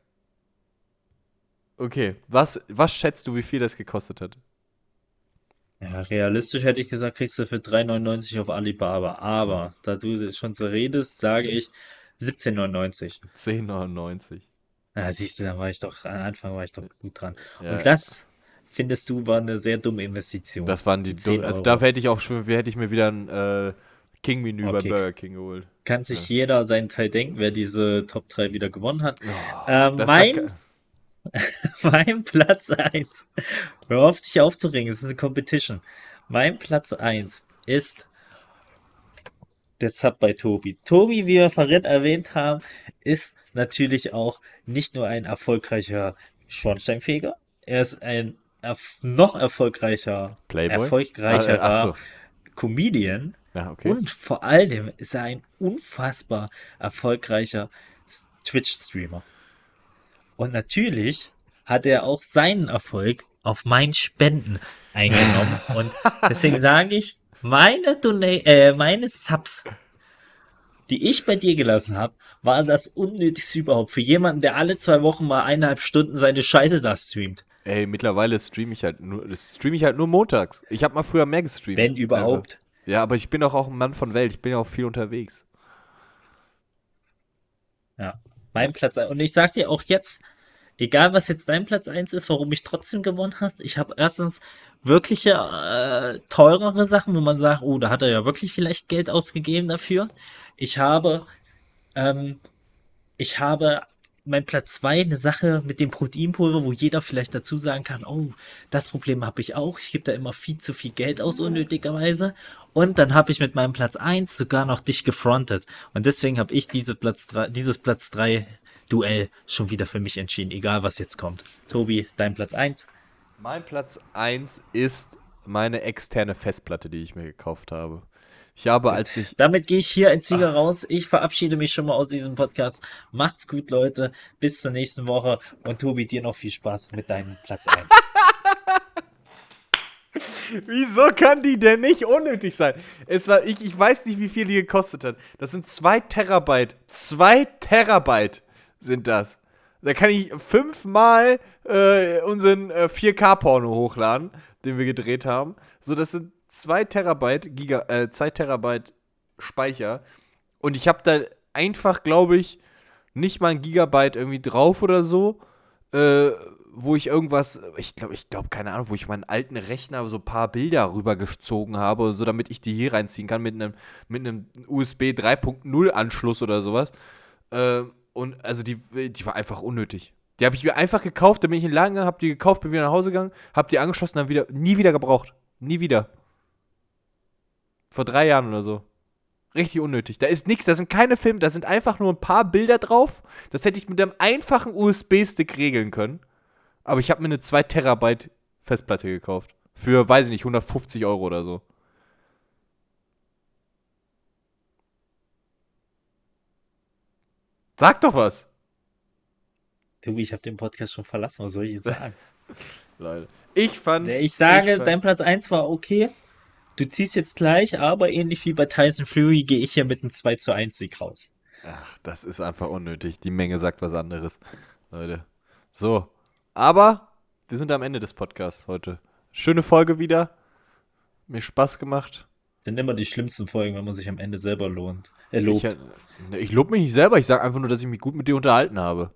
Okay, was, was schätzt du, wie viel das gekostet hat? Ja, realistisch hätte ich gesagt, kriegst du für 3,99 auf Alibaba. Aber da du schon so redest, sage ich 17,99. 10,99. Ja, siehst du, da war ich doch, am Anfang war ich doch gut dran. Ja. Und das, findest du, war eine sehr dumme Investition. Das waren die, Die 10 du- also da hätte ich auch schon, hätte ich mir wieder ein äh, King-Menü Okay. bei Burger King geholt. Kann sich jeder seinen Teil denken, wer diese Top 3 wieder gewonnen hat. ähm, Das mein, hat mein Platz 1. Hör auf, dich aufzuregen, es ist eine Competition. Mein Platz 1 ist der Sub bei Tobi. Tobi, wie wir vorhin erwähnt haben, ist natürlich auch nicht nur ein erfolgreicher Schornsteinfeger, er ist ein erf noch erfolgreicher, Playboy? erfolgreicherer Ah, äh, so. Comedian. Ja, okay. Und vor allem ist er ein unfassbar erfolgreicher Twitch-Streamer. Und natürlich hat er auch seinen Erfolg auf meinen Spenden eingenommen. Und deswegen sage ich, meine, Dona äh, meine Subs, die ich bei dir gelassen habe, waren das Unnötigste überhaupt für jemanden, der alle zwei Wochen mal eineinhalb Stunden seine Scheiße da streamt. Ey, mittlerweile streame ich halt nur, streame ich halt nur montags. Ich habe mal früher mehr gestreamt. Wenn überhaupt. Also, ja, aber ich bin doch auch ein Mann von Welt. Ich bin ja auch viel unterwegs. Ja, mein Platz 1. Und ich sag dir auch jetzt, egal was jetzt dein Platz 1 ist, warum ich trotzdem gewonnen hast, ich habe erstens wirkliche äh, teurere Sachen, wo man sagt, oh, da hat er ja wirklich vielleicht Geld ausgegeben dafür. Ich habe, ähm, ich habe mein Platz 2 eine Sache mit dem Proteinpulver, wo jeder vielleicht dazu sagen kann, oh, das Problem habe ich auch. Ich gebe da immer viel zu viel Geld aus, unnötigerweise. Und dann habe ich mit meinem Platz 1 sogar noch dich gefrontet. Und deswegen habe ich diese Platz 3, dieses Platz 3 Duell schon wieder für mich entschieden, egal was jetzt kommt. Tobi, dein Platz 1. Mein Platz 1 ist meine externe Festplatte, die ich mir gekauft habe. Ich habe, als ich. Damit gehe ich hier als Sieger raus. Ich verabschiede mich schon mal aus diesem Podcast. Macht's gut, Leute. Bis zur nächsten Woche. Und Tobi, dir noch viel Spaß mit deinem Platz 1. Wieso kann die denn nicht unnötig sein? Es war, ich, ich weiß nicht, wie viel die gekostet hat. Das sind 2 Terabyte. 2 Terabyte sind das. Da kann ich fünfmal äh, unseren äh, 4K-Porno hochladen, den wir gedreht haben. So, das sind 2 Terabyte Giga, äh, 2 Terabyte Speicher. Und ich habe da einfach, glaube ich, nicht mal ein Gigabyte irgendwie drauf oder so. Äh, wo ich irgendwas, ich glaube, ich glaube, keine Ahnung, wo ich meinen alten Rechner so ein paar Bilder rübergezogen habe, so damit ich die hier reinziehen kann mit einem mit USB 3.0 Anschluss oder sowas. Äh, und also die, die war einfach unnötig. Die habe ich mir einfach gekauft, dann bin ich in den Laden gegangen, habe die gekauft, bin wieder nach Hause gegangen, habe die angeschlossen, dann wieder, nie wieder gebraucht. Nie wieder. Vor drei Jahren oder so. Richtig unnötig. Da ist nichts, da sind keine Filme, da sind einfach nur ein paar Bilder drauf. Das hätte ich mit einem einfachen USB-Stick regeln können. Aber ich habe mir eine 2 Terabyte Festplatte gekauft. Für, weiß ich nicht, 150 Euro oder so. Sag doch was. Tobi, ich habe den Podcast schon verlassen. Was soll ich jetzt sagen? Leute. Ich fand. ich sage, ich fand, dein Platz 1 war okay. Du ziehst jetzt gleich, aber ähnlich wie bei Tyson Fury gehe ich hier mit einem 2 zu 1 Sieg raus. Ach, das ist einfach unnötig. Die Menge sagt was anderes. Leute. So. Aber wir sind am Ende des Podcasts heute. Schöne Folge wieder. Mir Spaß gemacht. Sind immer die schlimmsten Folgen, wenn man sich am Ende selber lohnt. Äh, lobt. Ich, äh, ich lobe mich nicht selber. Ich sage einfach nur, dass ich mich gut mit dir unterhalten habe.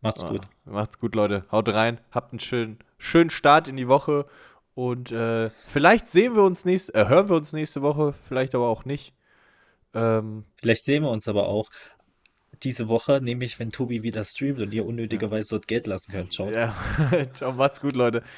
Macht's Ah, gut. Macht's gut, Leute. Haut rein. Habt einen schönen, schönen Start in die Woche. Und äh, vielleicht sehen wir uns nächste, äh, hören wir uns nächste Woche, vielleicht aber auch nicht. Ähm, Vielleicht sehen wir uns aber auch diese Woche, nämlich wenn Tobi wieder streamt und ihr unnötigerweise dort Geld lassen könnt. Ciao. ja, ciao, macht's gut, Leute.